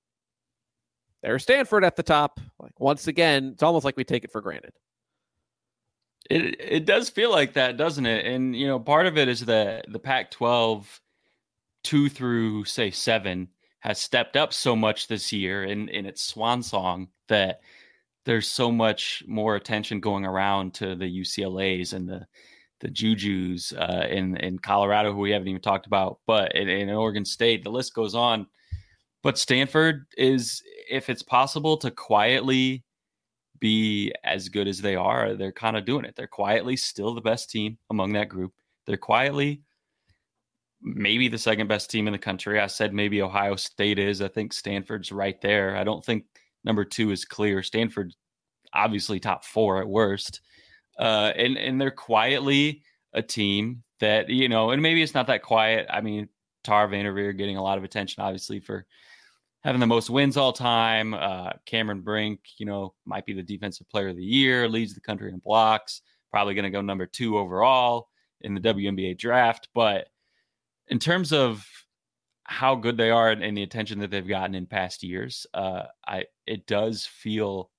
there's Stanford at the top. Like once again, it's almost like we take it for granted. It it does feel like that, doesn't it? And you know, part of it is that the Pac-12 two through say seven has stepped up so much this year in in its swan song that there's so much more attention going around to the UCLA's and the the Juju's uh, in in Colorado, who we haven't even talked about, but in, in Oregon State, the list goes on. But Stanford is, if it's possible to quietly be as good as they are, they're kind of doing it. They're quietly still the best team among that group. They're quietly maybe the second best team in the country. I said maybe Ohio State is. I think Stanford's right there. I don't think number two is clear. Stanford, obviously top four at worst. Uh, and and they're quietly a team that you know, and maybe it's not that quiet. I mean, Tara VanDerveer getting a lot of attention, obviously, for having the most wins all time. Uh, Cameron Brink, you know, might be the defensive player of the year, leads the country in blocks, probably going to go number two overall in the WNBA draft. But in terms of how good they are and the attention that they've gotten in past years, uh, I it does feel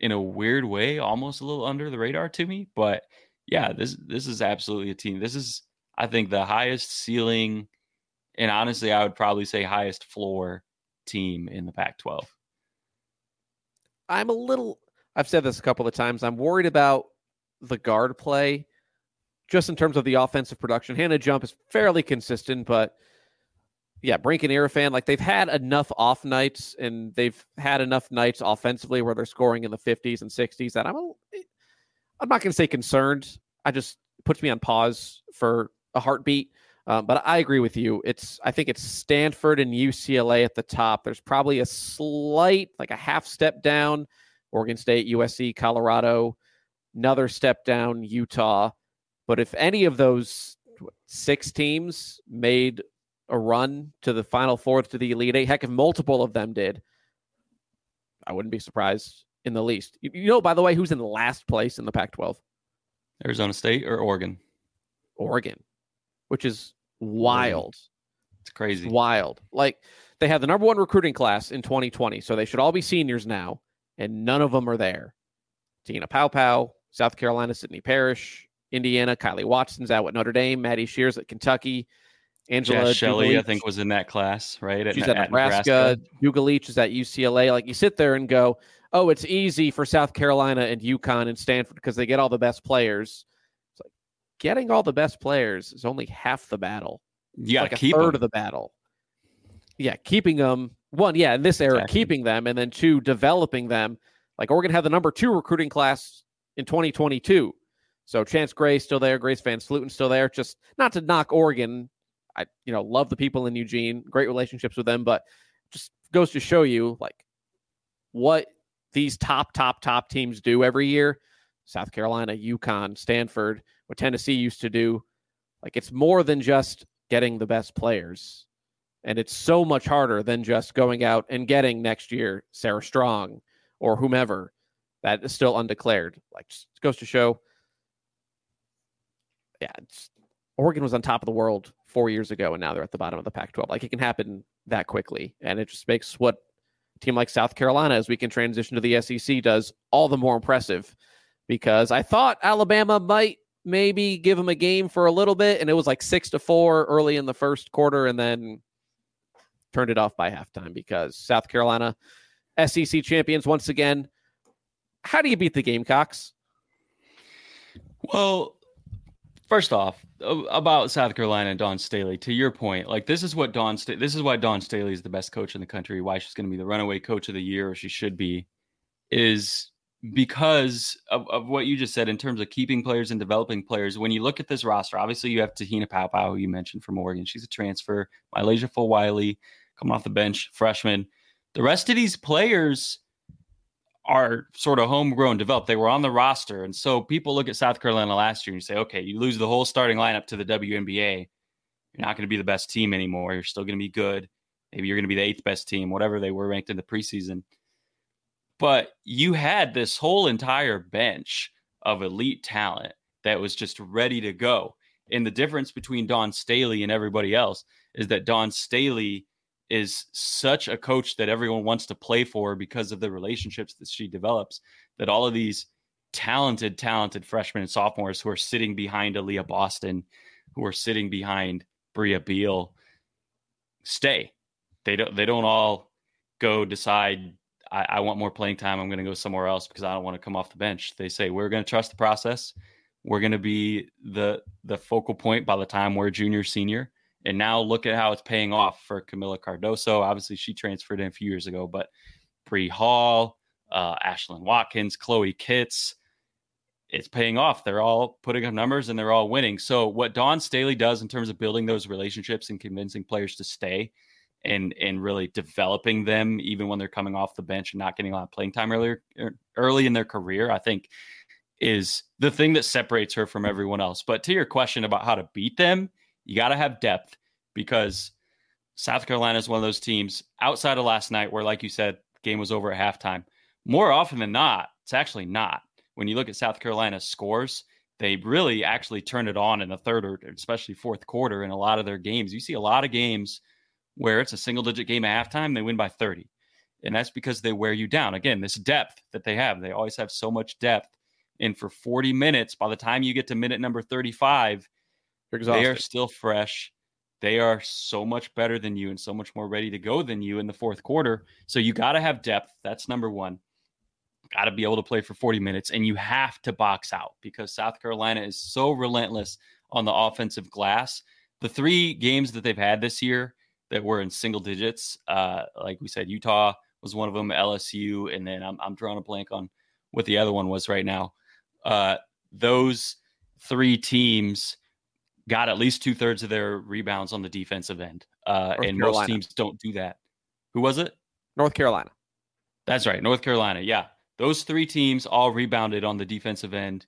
in a weird way almost a little under the radar to me. But yeah, this this is absolutely a team. This is I think the highest ceiling, and honestly, I would probably say highest floor team in the Pac-12. I'm a little. I've said this a couple of times. I'm worried about the guard play, just in terms of the offensive production. Hannah Jump is fairly consistent, but yeah, Brink and Iriafen, like they've had enough off nights and they've had enough nights offensively where they're scoring in the 50s and 60s that I'm a, I'm not going to say concerned. I just puts me on pause for a heartbeat. Um, but I agree with you. It's I think it's Stanford and UCLA at the top. There's probably a slight, like a half step down, Oregon State, USC, Colorado, another step down, Utah. But if any of those six teams made a run to the Final Four to the Elite Eight, heck, if multiple of them did, I wouldn't be surprised in the least. You know, by the way, who's in last place in the Pac-12? Arizona State or Oregon? Oregon, which is wild. It's crazy. It's wild. Like they had the number one recruiting class in 2020, so they should all be seniors now, and none of them are there. Te-Hina Paopao, South Carolina, Sydney Parrish, Indiana, Kylee Watson's out at Notre Dame, Maddie Scherr at Kentucky, Angela Shelley, I think, was in that class, right? At, She's at, at Nebraska. Nebraska. Leach is at UCLA. Like you sit there and go, oh, it's easy for South Carolina and UConn and Stanford because they get all the best players getting all the best players is only half the battle. Yeah, like a third them. of the battle. Yeah, keeping them one, yeah, in this era, exactly. keeping them, and then two, developing them. Like Oregon had the number two recruiting class in 2022. So Chance Gray still there, Grace VanSlooten still there. Just not to knock Oregon. I you know love the people in Eugene, great relationships with them, but just goes to show you like what these top top top teams do every year. South Carolina, UConn, Stanford, what Tennessee used to do. Like it's more than just getting the best players. And it's so much harder than just going out and getting next year Sarah Strong or whomever that is still undeclared. Like goes to show. Yeah, Oregon was on top of the world four years ago, and now they're at the bottom of the Pac-12. Like it can happen that quickly, and it just makes what team like South Carolina, as we can transition to the SEC, does all the more impressive. Because I thought Alabama might maybe give them a game for a little bit, and it was like six to four early in the first quarter, and then turned it off by halftime because South Carolina, SEC champions once again. How do you beat the Gamecocks? Well, first off, about South Carolina and Dawn Staley, to your point, like this is what Dawn St- this is why Dawn Staley is the best coach in the country, why she's going to be the runaway coach of the year, or she should be, is because of, of what you just said in terms of keeping players and developing players. When you look at this roster, obviously you have Te-Hina Paopao, who you mentioned from Oregon. She's a transfer. MiLaysia Fulwiley coming off the bench, freshman. The rest of these players are sort of homegrown, developed. They were on the roster. And so people look at South Carolina last year and you say, okay, you lose the whole starting lineup to the WNBA. You're not going to be the best team anymore. You're still going to be good. Maybe you're going to be the eighth best team, whatever they were ranked in the preseason but you had this whole entire bench of elite talent that was just ready to go. And the difference between Dawn Staley and everybody else is that Dawn Staley is such a coach that everyone wants to play for because of the relationships that she develops that all of these talented talented freshmen and sophomores who are sitting behind Aliyah Boston who are sitting behind Brea Beal stay they don't they don't all go decide I, I want more playing time. I'm going to go somewhere else because I don't want to come off the bench. They say we're going to trust the process. We're going to be the the focal point by the time we're junior, senior. And now look at how it's paying off for Kamilla Cardoso. Obviously, she transferred in a few years ago, but Bree Hall, uh, Ashlyn Watkins, Chloe Kitts, it's paying off. They're all putting up numbers and they're all winning. So, what Dawn Staley does in terms of building those relationships and convincing players to stay and and really developing them even when they're coming off the bench and not getting a lot of playing time earlier er, early in their career i think is the thing that separates her from everyone else but to your question about how to beat them you got to have depth because South Carolina is one of those teams outside of last night where, like you said, game was over at halftime. More often than not, it's actually not. When you look at South Carolina's scores, they really actually turn it on in the third or especially fourth quarter in a lot of their games. You see a lot of games where it's a single digit game at halftime, they win by 30. And that's because they wear you down. Again, this depth that they have, they always have so much depth. And for 40 minutes, by the time you get to minute number 35, they are still fresh. They are so much better than you and so much more ready to go than you in the fourth quarter. So you got to have depth. That's number one. Got to be able to play for 40 minutes. And you have to box out because South Carolina is so relentless on the offensive glass. The three games that they've had this year that were in single digits, uh, like we said, Utah was one of them, LSU, and then I'm, I'm drawing a blank on what the other one was right now. Uh, those three teams got at least two thirds of their rebounds on the defensive end. Uh, and Carolina. most teams don't do that. Who was it? North Carolina. That's right. North Carolina. Yeah. Those three teams all rebounded on the defensive end.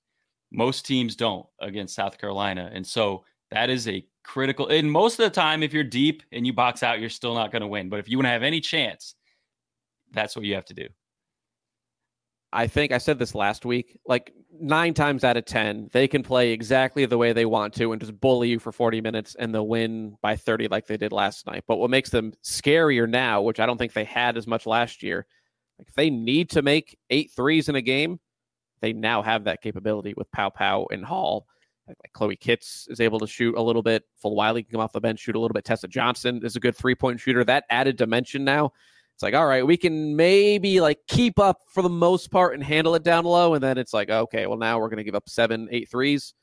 Most teams don't against South Carolina. And so that is a critical. And most of the time, if you're deep and you box out, you're still not going to win. But if you want to have any chance, that's what you have to do. I think I said this last week. Like nine times out of 10, they can play exactly the way they want to and just bully you for 40 minutes and they'll win by 30 like they did last night. But what makes them scarier now, which I don't think they had as much last year, like if they need to make eight threes in a game, they now have that capability with Paopao and Hall. Like, Chloe Kitts is able to shoot a little bit. Fulwiley can come off the bench, shoot a little bit. Tessa Johnson is a good three point shooter. That added dimension now it's like, all right, we can maybe like keep up for the most part and handle it down low. And then it's like, okay, well, now we're going to give up seven, eight threes.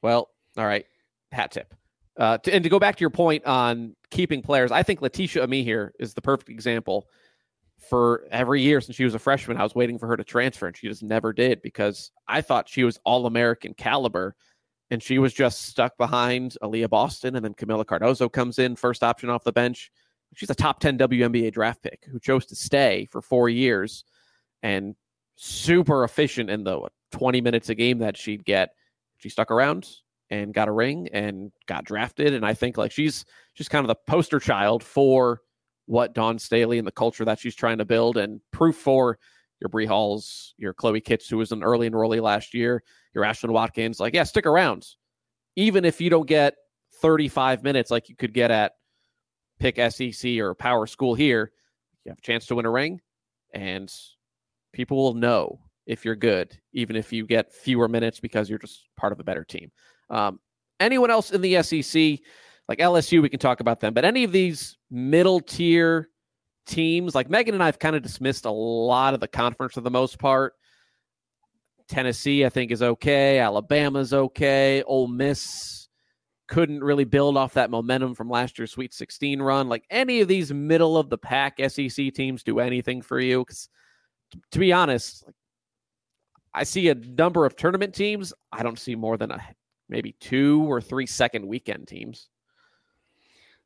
Well, all right, hat tip. Uh, to, and to go back to your point on keeping players, I think Laeticia Amihere here is the perfect example. For every year since she was a freshman, I was waiting for her to transfer, and she just never did because I thought she was all American caliber, and she was just stuck behind Aliyah Boston, and then Kamilla Cardoso comes in, first option off the bench she's a top 10 WNBA draft pick who chose to stay for four years and super efficient in the 20 minutes a game that she'd get. She stuck around and got a ring and got drafted. And I think like she's she's kind of the poster child for what Dawn Staley and the culture that she's trying to build and proof for your Bree Halls, your Chloe Kitts, who was an early enrollee last year, your Ashlyn Watkins. Like, yeah, stick around. Even if you don't get 35 minutes like you could get at pick SEC or power school here, you have a chance to win a ring, and people will know if you're good, even if you get fewer minutes because you're just part of a better team. Um, anyone else in the SEC, like LSU, we can talk about them, but any of these middle tier teams, like Megan and I have kind of dismissed a lot of the conference for the most part. Tennessee, I think, is okay. Alabama's okay. Ole Miss couldn't really build off that momentum from last year's Sweet 16 run. Like any of these middle of the pack SEC teams do anything for you? Because to be honest, like, I see a number of tournament teams. I don't see more than a maybe two or three second weekend teams.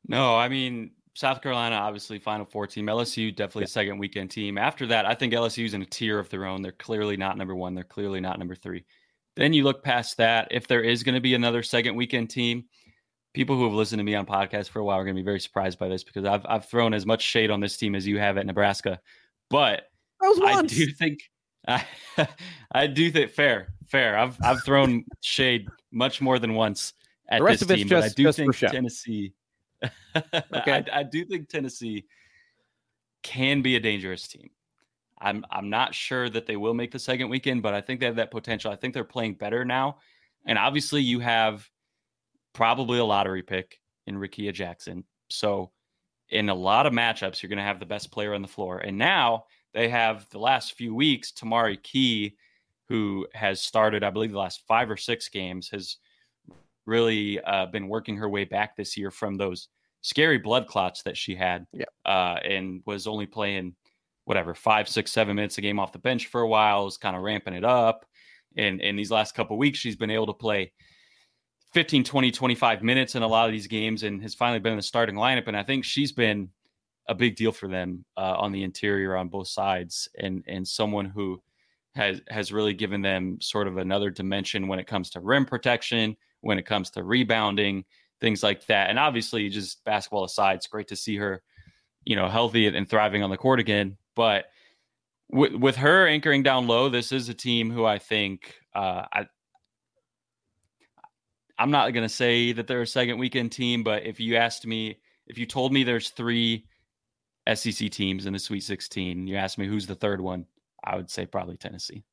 No, I mean South Carolina, obviously Final Four team. LSU definitely yeah. a second weekend team. After that, I think LSU's in a tier of their own. They're clearly not number one. They're clearly not number three. Then you look past that. If there is going to be another second weekend team, people who have listened to me on podcasts for a while are going to be very surprised by this because I've I've thrown as much shade on this team as you have at Nebraska. But I do think I, I do think fair, fair. I've I've thrown shade much more than once at this team, just, but I do think Tennessee. okay, I, I do think Tennessee can be a dangerous team. I'm I'm not sure that they will make the second weekend, but I think they have that potential. I think they're playing better now. And obviously you have probably a lottery pick in Rickea Jackson. So in a lot of matchups, you're going to have the best player on the floor. And now they have the last few weeks, Tamari Key, who has started, I believe, the last five or six games, has really uh, been working her way back this year from those scary blood clots that she had, yeah. uh, and was only playing whatever five, six, seven minutes a game off the bench for a while, is kind of ramping it up. And in these last couple weeks, she's been able to play 15, 20, 25 minutes in a lot of these games and has finally been in the starting lineup. And I think she's been a big deal for them uh, on the interior on both sides and and someone who has has really given them sort of another dimension when it comes to rim protection, when it comes to rebounding. things like that. And obviously, just basketball aside, it's great to see her, you know, healthy and thriving on the court again. But with, with her anchoring down low, this is a team who I think uh, I. I'm not going to say that they're a second weekend team, but if you asked me, if you told me there's three SEC teams in the Sweet 16, you asked me who's the third one, I would say probably Tennessee.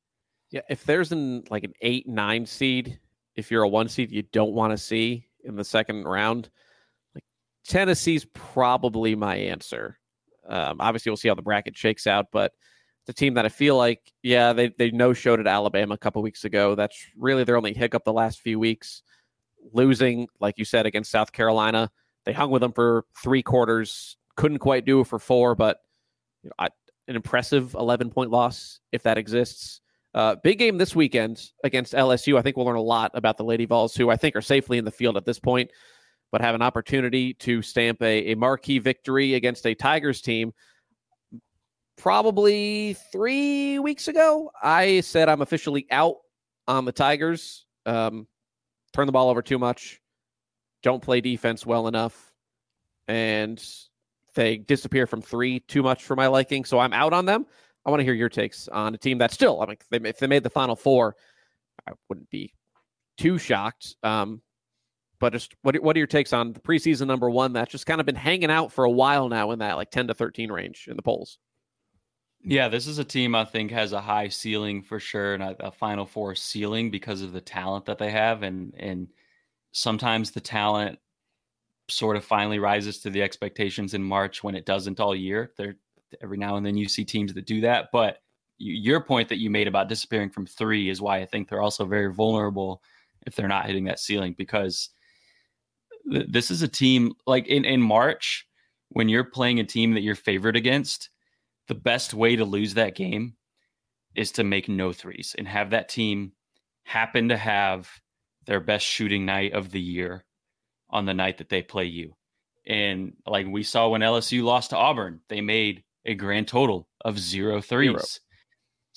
Yeah, if there's an like an eight nine seed, if you're a one seed, you don't want to see in the second round. Like Tennessee's probably my answer. Um, obviously, we'll see how the bracket shakes out, but the team that I feel like, yeah, they they no showed at Alabama a couple weeks ago. That's really their only hiccup the last few weeks. Losing, like you said, against South Carolina, they hung with them for three quarters, couldn't quite do it for four, but you know, I, an impressive 11 point loss if that exists. Uh, big game this weekend against LSU. I think we'll learn a lot about the Lady Vols, who I think are safely in the field at this point, but have an opportunity to stamp a, a marquee victory against a Tigers team. Probably three weeks ago, I said I'm officially out on the Tigers. Um, turn the ball over too much, don't play defense well enough, and they disappear from three too much for my liking. So I'm out on them. I want to hear your takes on a team that still, I mean, if they, if they made the final four, I wouldn't be too shocked. Um, but just what what are your takes on the preseason number one that's just kind of been hanging out for a while now in that like 10 to 13 range in the polls? Yeah, this is a team I think has a high ceiling for sure and a, a final four ceiling because of the talent that they have and and sometimes the talent sort of finally rises to the expectations in March when it doesn't all year. There every now and then you see teams that do that, but your point that you made about disappearing from 3 is why I think they're also very vulnerable if they're not hitting that ceiling because th- this is a team like in in March when you're playing a team that you're favored against, the best way to lose that game is to make no threes and have that team happen to have their best shooting night of the year on the night that they play you. And like we saw when LSU lost to Auburn, they made a grand total of zero threes.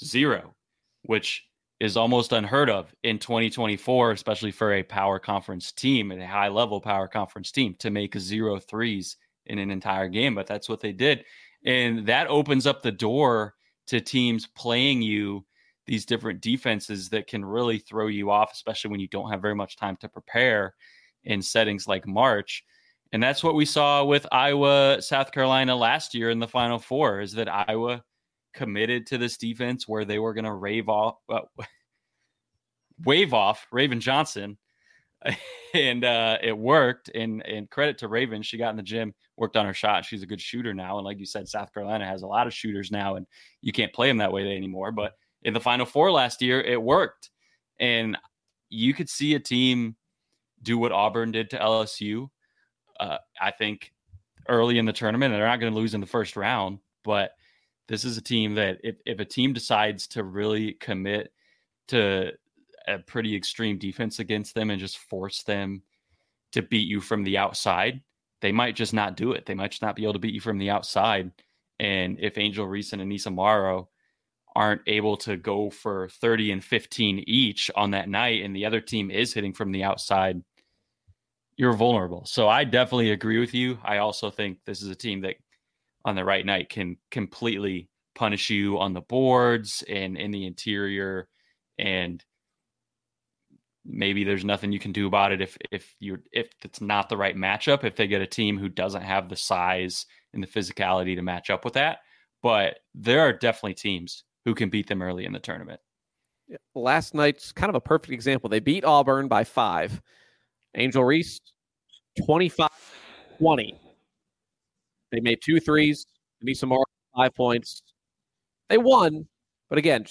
Zero, zero which is almost unheard of in 2024, especially for a power conference team, a high level power conference team, to make zero threes in an entire game. But that's what they did. And that opens up the door to teams playing you these different defenses that can really throw you off, especially when you don't have very much time to prepare in settings like March. And that's what we saw with Iowa, South Carolina last year in the Final Four is that Iowa committed to this defense where they were going to rave off, wave off Raven Johnson. and uh, it worked. And and credit to Raven, she got in the gym, worked on her shot. She's a good shooter now. And like you said, South Carolina has a lot of shooters now, and you can't play them that way anymore. But in the Final Four last year, it worked, and you could see a team do what Auburn did to LSU. Uh, I think early in the tournament, they're not going to lose in the first round, but this is a team that if, if a team decides to really commit to a pretty extreme defense against them and just force them to beat you from the outside, they might just not do it. They might just not be able to beat you from the outside. And if Angel Reese and Aneesah Morrow aren't able to go for 30 and 15 each on that night, and the other team is hitting from the outside, you're vulnerable. So I definitely agree with you. I also think this is a team that on the right night can completely punish you on the boards and in the interior and maybe there's nothing you can do about it if if you're if it's not the right matchup if they get a team who doesn't have the size and the physicality to match up with that but there are definitely teams who can beat them early in the tournament last night's kind of a perfect example they beat auburn by five Angel Reese, 25 20. They made two threes. Aneesah Morrow, five points. They won, but again,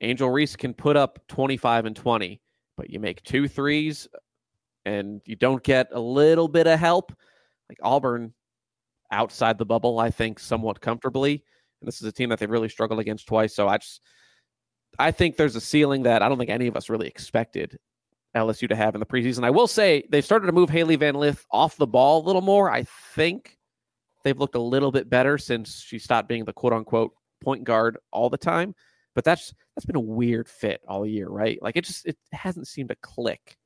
Angel Reese can put up 25 and 20, but you make two threes and you don't get a little bit of help. Like Auburn outside the bubble, I think, somewhat comfortably. And this is a team that they've really struggled against twice. So I just I think there's a ceiling that I don't think any of us really expected LSU to have in the preseason. I will say they've started to move Hailey Van Lith off the ball a little more. I think they've looked a little bit better since she stopped being the quote unquote point guard all the time. But that's that's been a weird fit all year, right? Like it just it hasn't seemed to click.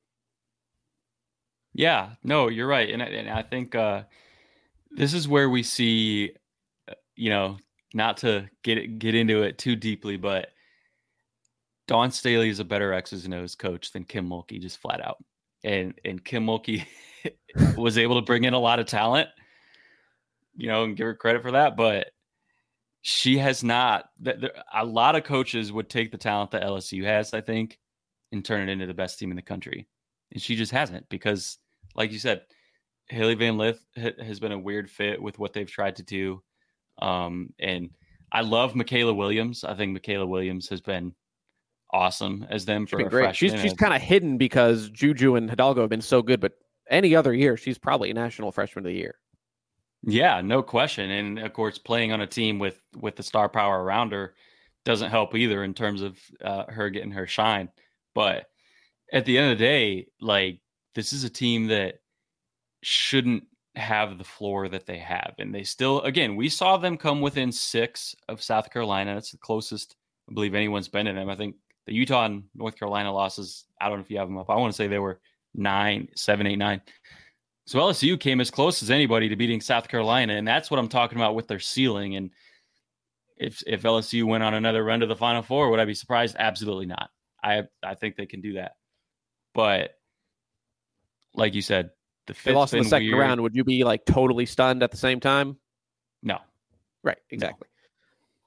Yeah, no, you're right, and and I think uh, this is where we see, uh, you know, not to get get into it too deeply, but Dawn Staley is a better X's and O's coach than Kim Mulkey, just flat out. And and Kim Mulkey was able to bring in a lot of talent, you know, and give her credit for that. But she has not. A lot of coaches would take the talent that LSU has, I think, and turn it into the best team in the country, and she just hasn't because, like you said, Hailey Van Lith has been a weird fit with what they've tried to do, um, and I love Mikaylah Williams. I think Mikaylah Williams has been awesome as them for a great. Freshman. She's she's kind of hidden because Juju and Hidalgo have been so good, but any other year she's probably a national freshman of the year. Yeah, no question. And of course, playing on a team with with the star power around her doesn't help either in terms of uh, her getting her shine. But at the end of the day, like this is a team that shouldn't have the floor that they have, and they still. Again, we saw them come within six of South Carolina. That's the closest I believe anyone's been to them. I think the Utah and North Carolina losses. I don't know if you have them up. I want to say they were nine, seven, eight, nine. So LSU came as close as anybody to beating South Carolina, and that's what I'm talking about with their ceiling. And if if LSU went on another run to the Final Four, would I be surprised? Absolutely not. I I think they can do that. But like you said, the they lost in the second weird. round. Would you be like totally stunned at the same time? No. Right. Exactly.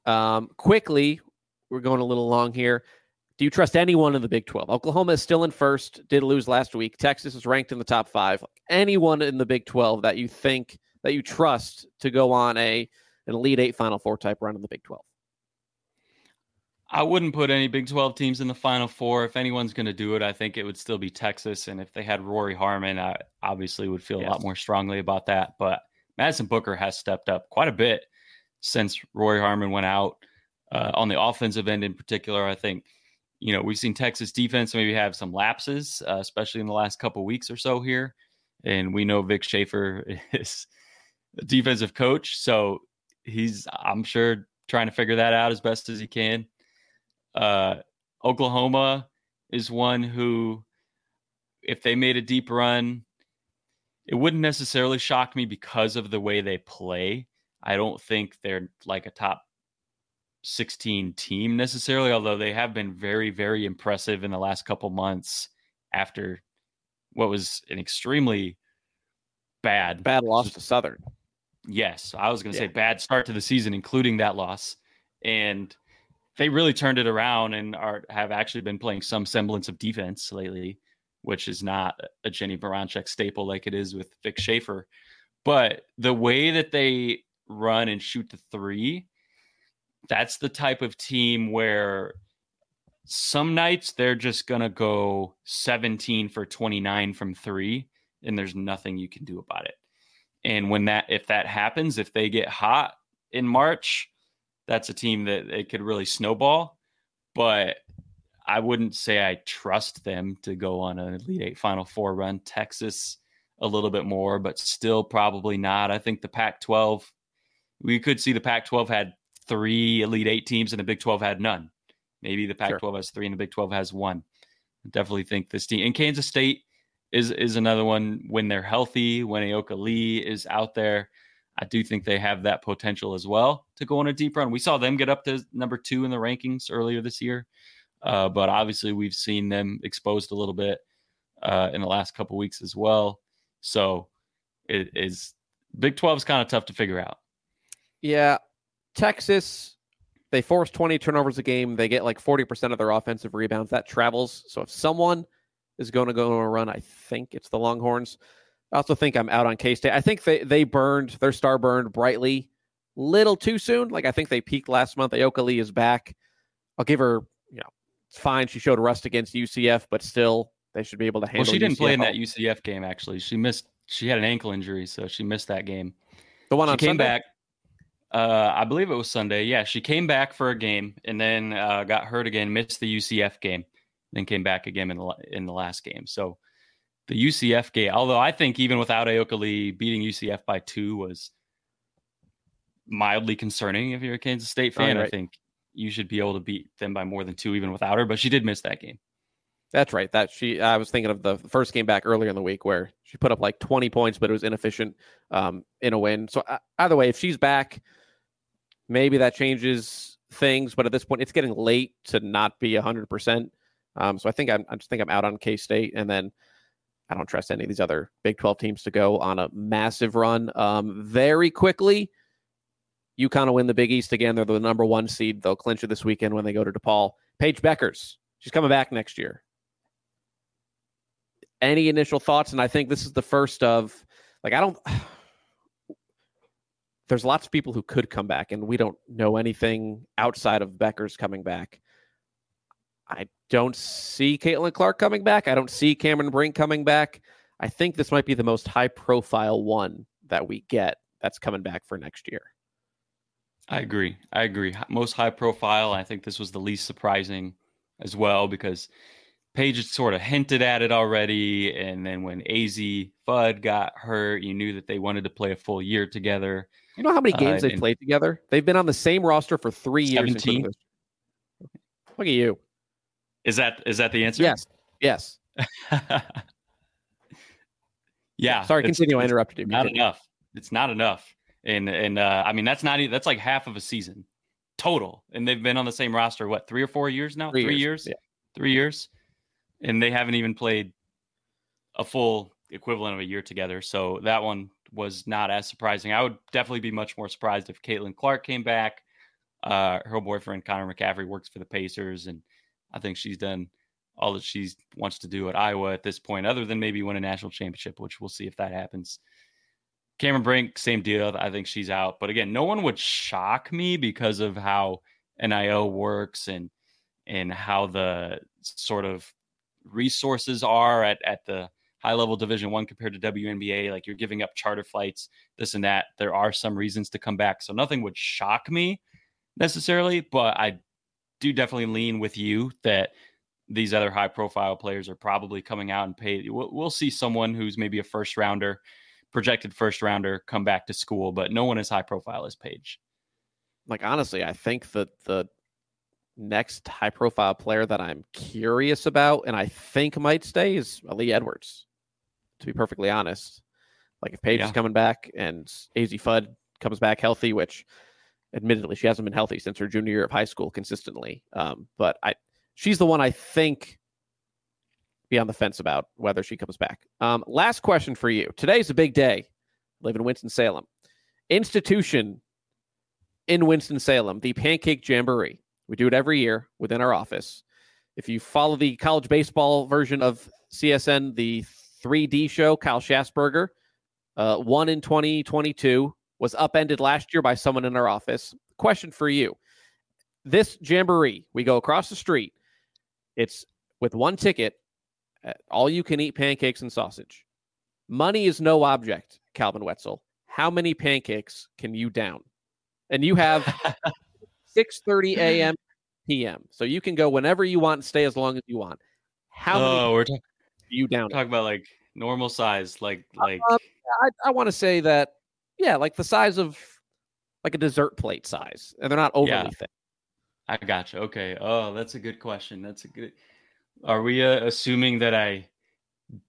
No. Um, quickly, we're going a little long here. Do you trust anyone in the Big 12? Oklahoma is still in first, did lose last week. Texas is ranked in the top five. Anyone in the Big 12 that you think that you trust to go on a an Elite Eight Final Four type run in the Big 12? I wouldn't put any Big 12 teams in the Final Four. If anyone's going to do it, I think it would still be Texas. And if they had Rori Harmon, I obviously would feel yes. a lot more strongly about that. But Madison Booker has stepped up quite a bit since Rori Harmon went out. Uh, on the offensive end, in particular, I think you know, we've seen Texas defense maybe have some lapses, uh, especially in the last couple weeks or so here. And we know Vic Schaefer is a defensive coach. So he's, I'm sure, trying to figure that out as best as he can. Uh, Oklahoma is one who, if they made a deep run, it wouldn't necessarily shock me because of the way they play. I don't think they're like a top 16 team necessarily, although they have been very, very impressive in the last couple months after what was an extremely bad bad loss to Southern. Yes, I was going to yeah. say bad start to the season, including that loss, and they really turned it around and are have actually been playing some semblance of defense lately, which is not a Jennie Baranczyk staple like it is with Vic Schaefer. But the way that they run and shoot the three that's the type of team where some nights they're just going to go 17 for 29 from three, and there's nothing you can do about it. And when that, if that happens, if they get hot in March, that's a team that it could really snowball. But I wouldn't say I trust them to go on an Elite Eight Final Four run. Texas, a little bit more, but still probably not. I think the Pac 12, we could see the Pac 12 had three Elite Eight teams and the Big 12 had none. Maybe the Pac 12 sure. has three and the Big 12 has one. I definitely think this team and Kansas State is is another one when they're healthy, when Ayoka Lee is out there. I do think they have that potential as well to go on a deep run. We saw them get up to number two in the rankings earlier this year, uh, but obviously we've seen them exposed a little bit uh, in the last couple weeks as well. So it is Big 12 is kind of tough to figure out. Yeah, Texas, they force 20 turnovers a game. They get like 40% of their offensive rebounds. That travels. So if someone is going to go on a run, I think it's the Longhorns. I also think I'm out on K State. I think they they burned their star burned brightly little too soon. Like I think they peaked last month. Ayoka Lee is back. I'll give her, you know, it's fine. She showed rust against UCF, but still they should be able to handle. Well, she didn't UCF play in that UCF game. Actually, she missed. She had an ankle injury, so she missed that game. The one she on came Sunday? back. Uh, I believe it was Sunday. Yeah, she came back for a game and then uh, got hurt again, missed the UCF game, then came back again in the in the last game. So the UCF game, although I think even without Ayoka Lee beating UCF by two was mildly concerning if you're a Kansas State fan. Right. I think you should be able to beat them by more than two even without her, but she did miss that game. That's right. That she, I was thinking of the first game back earlier in the week where she put up like 20 points, but it was inefficient um, in a win. So uh, either way, if she's back, maybe that changes things. But at this point, it's getting late to not be 100. percent um, So I think I'm, I just think I'm out on K State, and then I don't trust any of these other Big 12 teams to go on a massive run um, very quickly. UConn win the Big East again. They're the number one seed. They'll clinch it this weekend when they go to DePaul. Paige Bueckers, she's coming back next year any initial thoughts? And I think this is the first of like I don't. There's lots of people who could come back, and we don't know anything outside of Bueckers coming back. I don't see Caitlin Clark coming back. I don't see Cameron Brink coming back. I think this might be the most high profile one that we get that's coming back for next year. I agree. I agree. Most high profile. I think this was the least surprising as well because Paige had sort of hinted at it already. And then when Azzi Fudd got hurt, you knew that they wanted to play a full year together. You know how many games uh, they've played together? They've been on the same roster for three 17? years. Look at you. Is that is that the answer? Yes. Yes. yeah. Sorry, continue. I interrupted you. Not enough. It's not enough. And and uh, I mean that's not that's like half of a season total. And they've been on the same roster what three or four years now? Three, three years. years? Yeah. Three years and they haven't even played a full equivalent of a year together. So that one was not as surprising. I would definitely be much more surprised if Caitlin Clark came back. Uh, her boyfriend Connor McCaffrey works for the Pacers, and I think she's done all that she wants to do at Iowa at this point, other than maybe win a national championship, which we'll see if that happens. Cameron Brink, same deal. I think she's out. But again, no one would shock me because of how NIL works and and how the sort of resources are at, at the high level division one compared to WNBA. Like you're giving up charter flights, this and that. There are some reasons to come back. So nothing would shock me necessarily, but I do definitely lean with you that these other high profile players are probably coming out and paid. We'll, we'll see someone who's maybe a first rounder, projected first rounder come back to school, but no one as high profile as Paige. Like honestly, I think that the next high profile player that I'm curious about and I think might stay is Aaliyah Edwards, to be perfectly honest. Like if Paige yeah. is coming back and Azzi Fudd comes back healthy, which admittedly she hasn't been healthy since her junior year of high school consistently. Um, but I she's the one I think be on the fence about whether she comes back. Um, last question for you. Today's a big day. Live in Winston-Salem. Institution in Winston-Salem, the Pancake Jamboree. We do it every year within our office. If you follow the college baseball version of CSN, the 3D show, Kyle Schasberger, uh, won in 2022, was upended last year by someone in our office. Question for you. This jamboree, we go across the street. It's with one ticket, uh, all you can eat pancakes and sausage. Money is no object, Calvin Wetzel. How many pancakes can you down? And you have 6:30 a.m. p.m. So you can go whenever you want and stay as long as you want. How oh, we're talking you down? Talk about like normal size, like like. Um, I, I want to say that, yeah, like the size of like a dessert plate size, and they're not overly yeah. thick. I gotcha. Okay. Oh, that's a good question. That's a good. Are we uh, assuming that I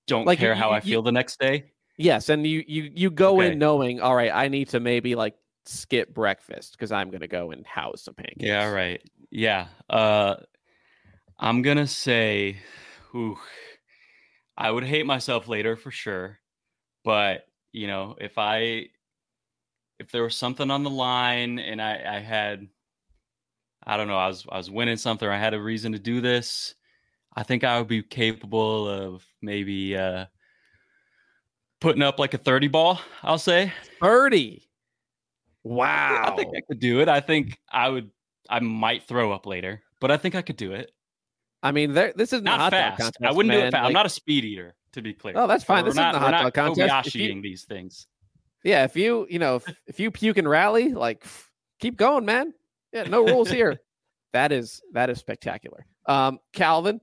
don't like, care you, how you, I feel you, the next day? Yes, and you you you go okay. in knowing, all right, I need to maybe like skip breakfast because I'm gonna go and house some pancakes. Yeah, right. Yeah. Uh I'm gonna say ooh, I would hate myself later for sure. But you know, if I if there was something on the line and I, I had I don't know, I was I was winning something, I had a reason to do this, I think I would be capable of maybe uh putting up like a 30 ball, I'll say. 30. Wow. I think I could do it. I think I would I might throw up later, but I think I could do it. I mean, there, this is not fast. Contest, I wouldn't man. do it fast. Like, I'm not a speed eater, to be clear. Oh, that's fine. This not, isn't a hot dog contest. If these things. Yeah, if you you know if, if you puke and rally, like keep going, man. Yeah, no rules here. That is that is spectacular. Um, Calvin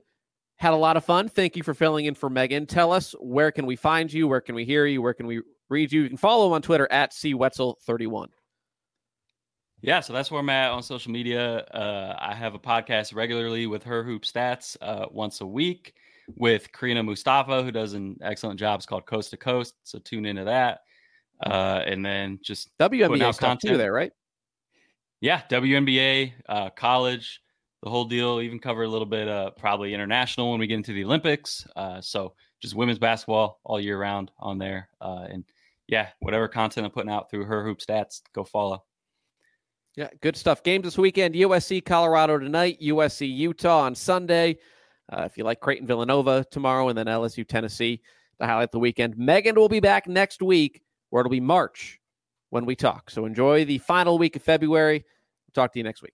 had a lot of fun. Thank you for filling in for Megan. Tell us where can we find you? Where can we hear you? Where can we read you? You can follow him on Twitter at cwetzel31. Yeah, so that's where I'm at on social media. Uh, I have a podcast regularly with Her Hoop Stats uh, once a week. with Karina Mustafa, who does an excellent job. It's called Coast to Coast. So tune into that. Uh, and then just WNBA content. too there, right? Yeah, WNBA, uh, college, the whole deal. Even cover a little bit, uh, probably international when we get into the Olympics. Uh, so just women's basketball all year round on there. Uh, and yeah, whatever content I'm putting out through Her Hoop Stats, go follow. Yeah, good stuff. Games this weekend: USC Colorado tonight, USC Utah on Sunday. Uh, if you like Creighton Villanova tomorrow, and then LSU Tennessee to highlight the weekend. Megan will be back next week, where it'll be March when we talk. So enjoy the final week of February. Talk to you next week.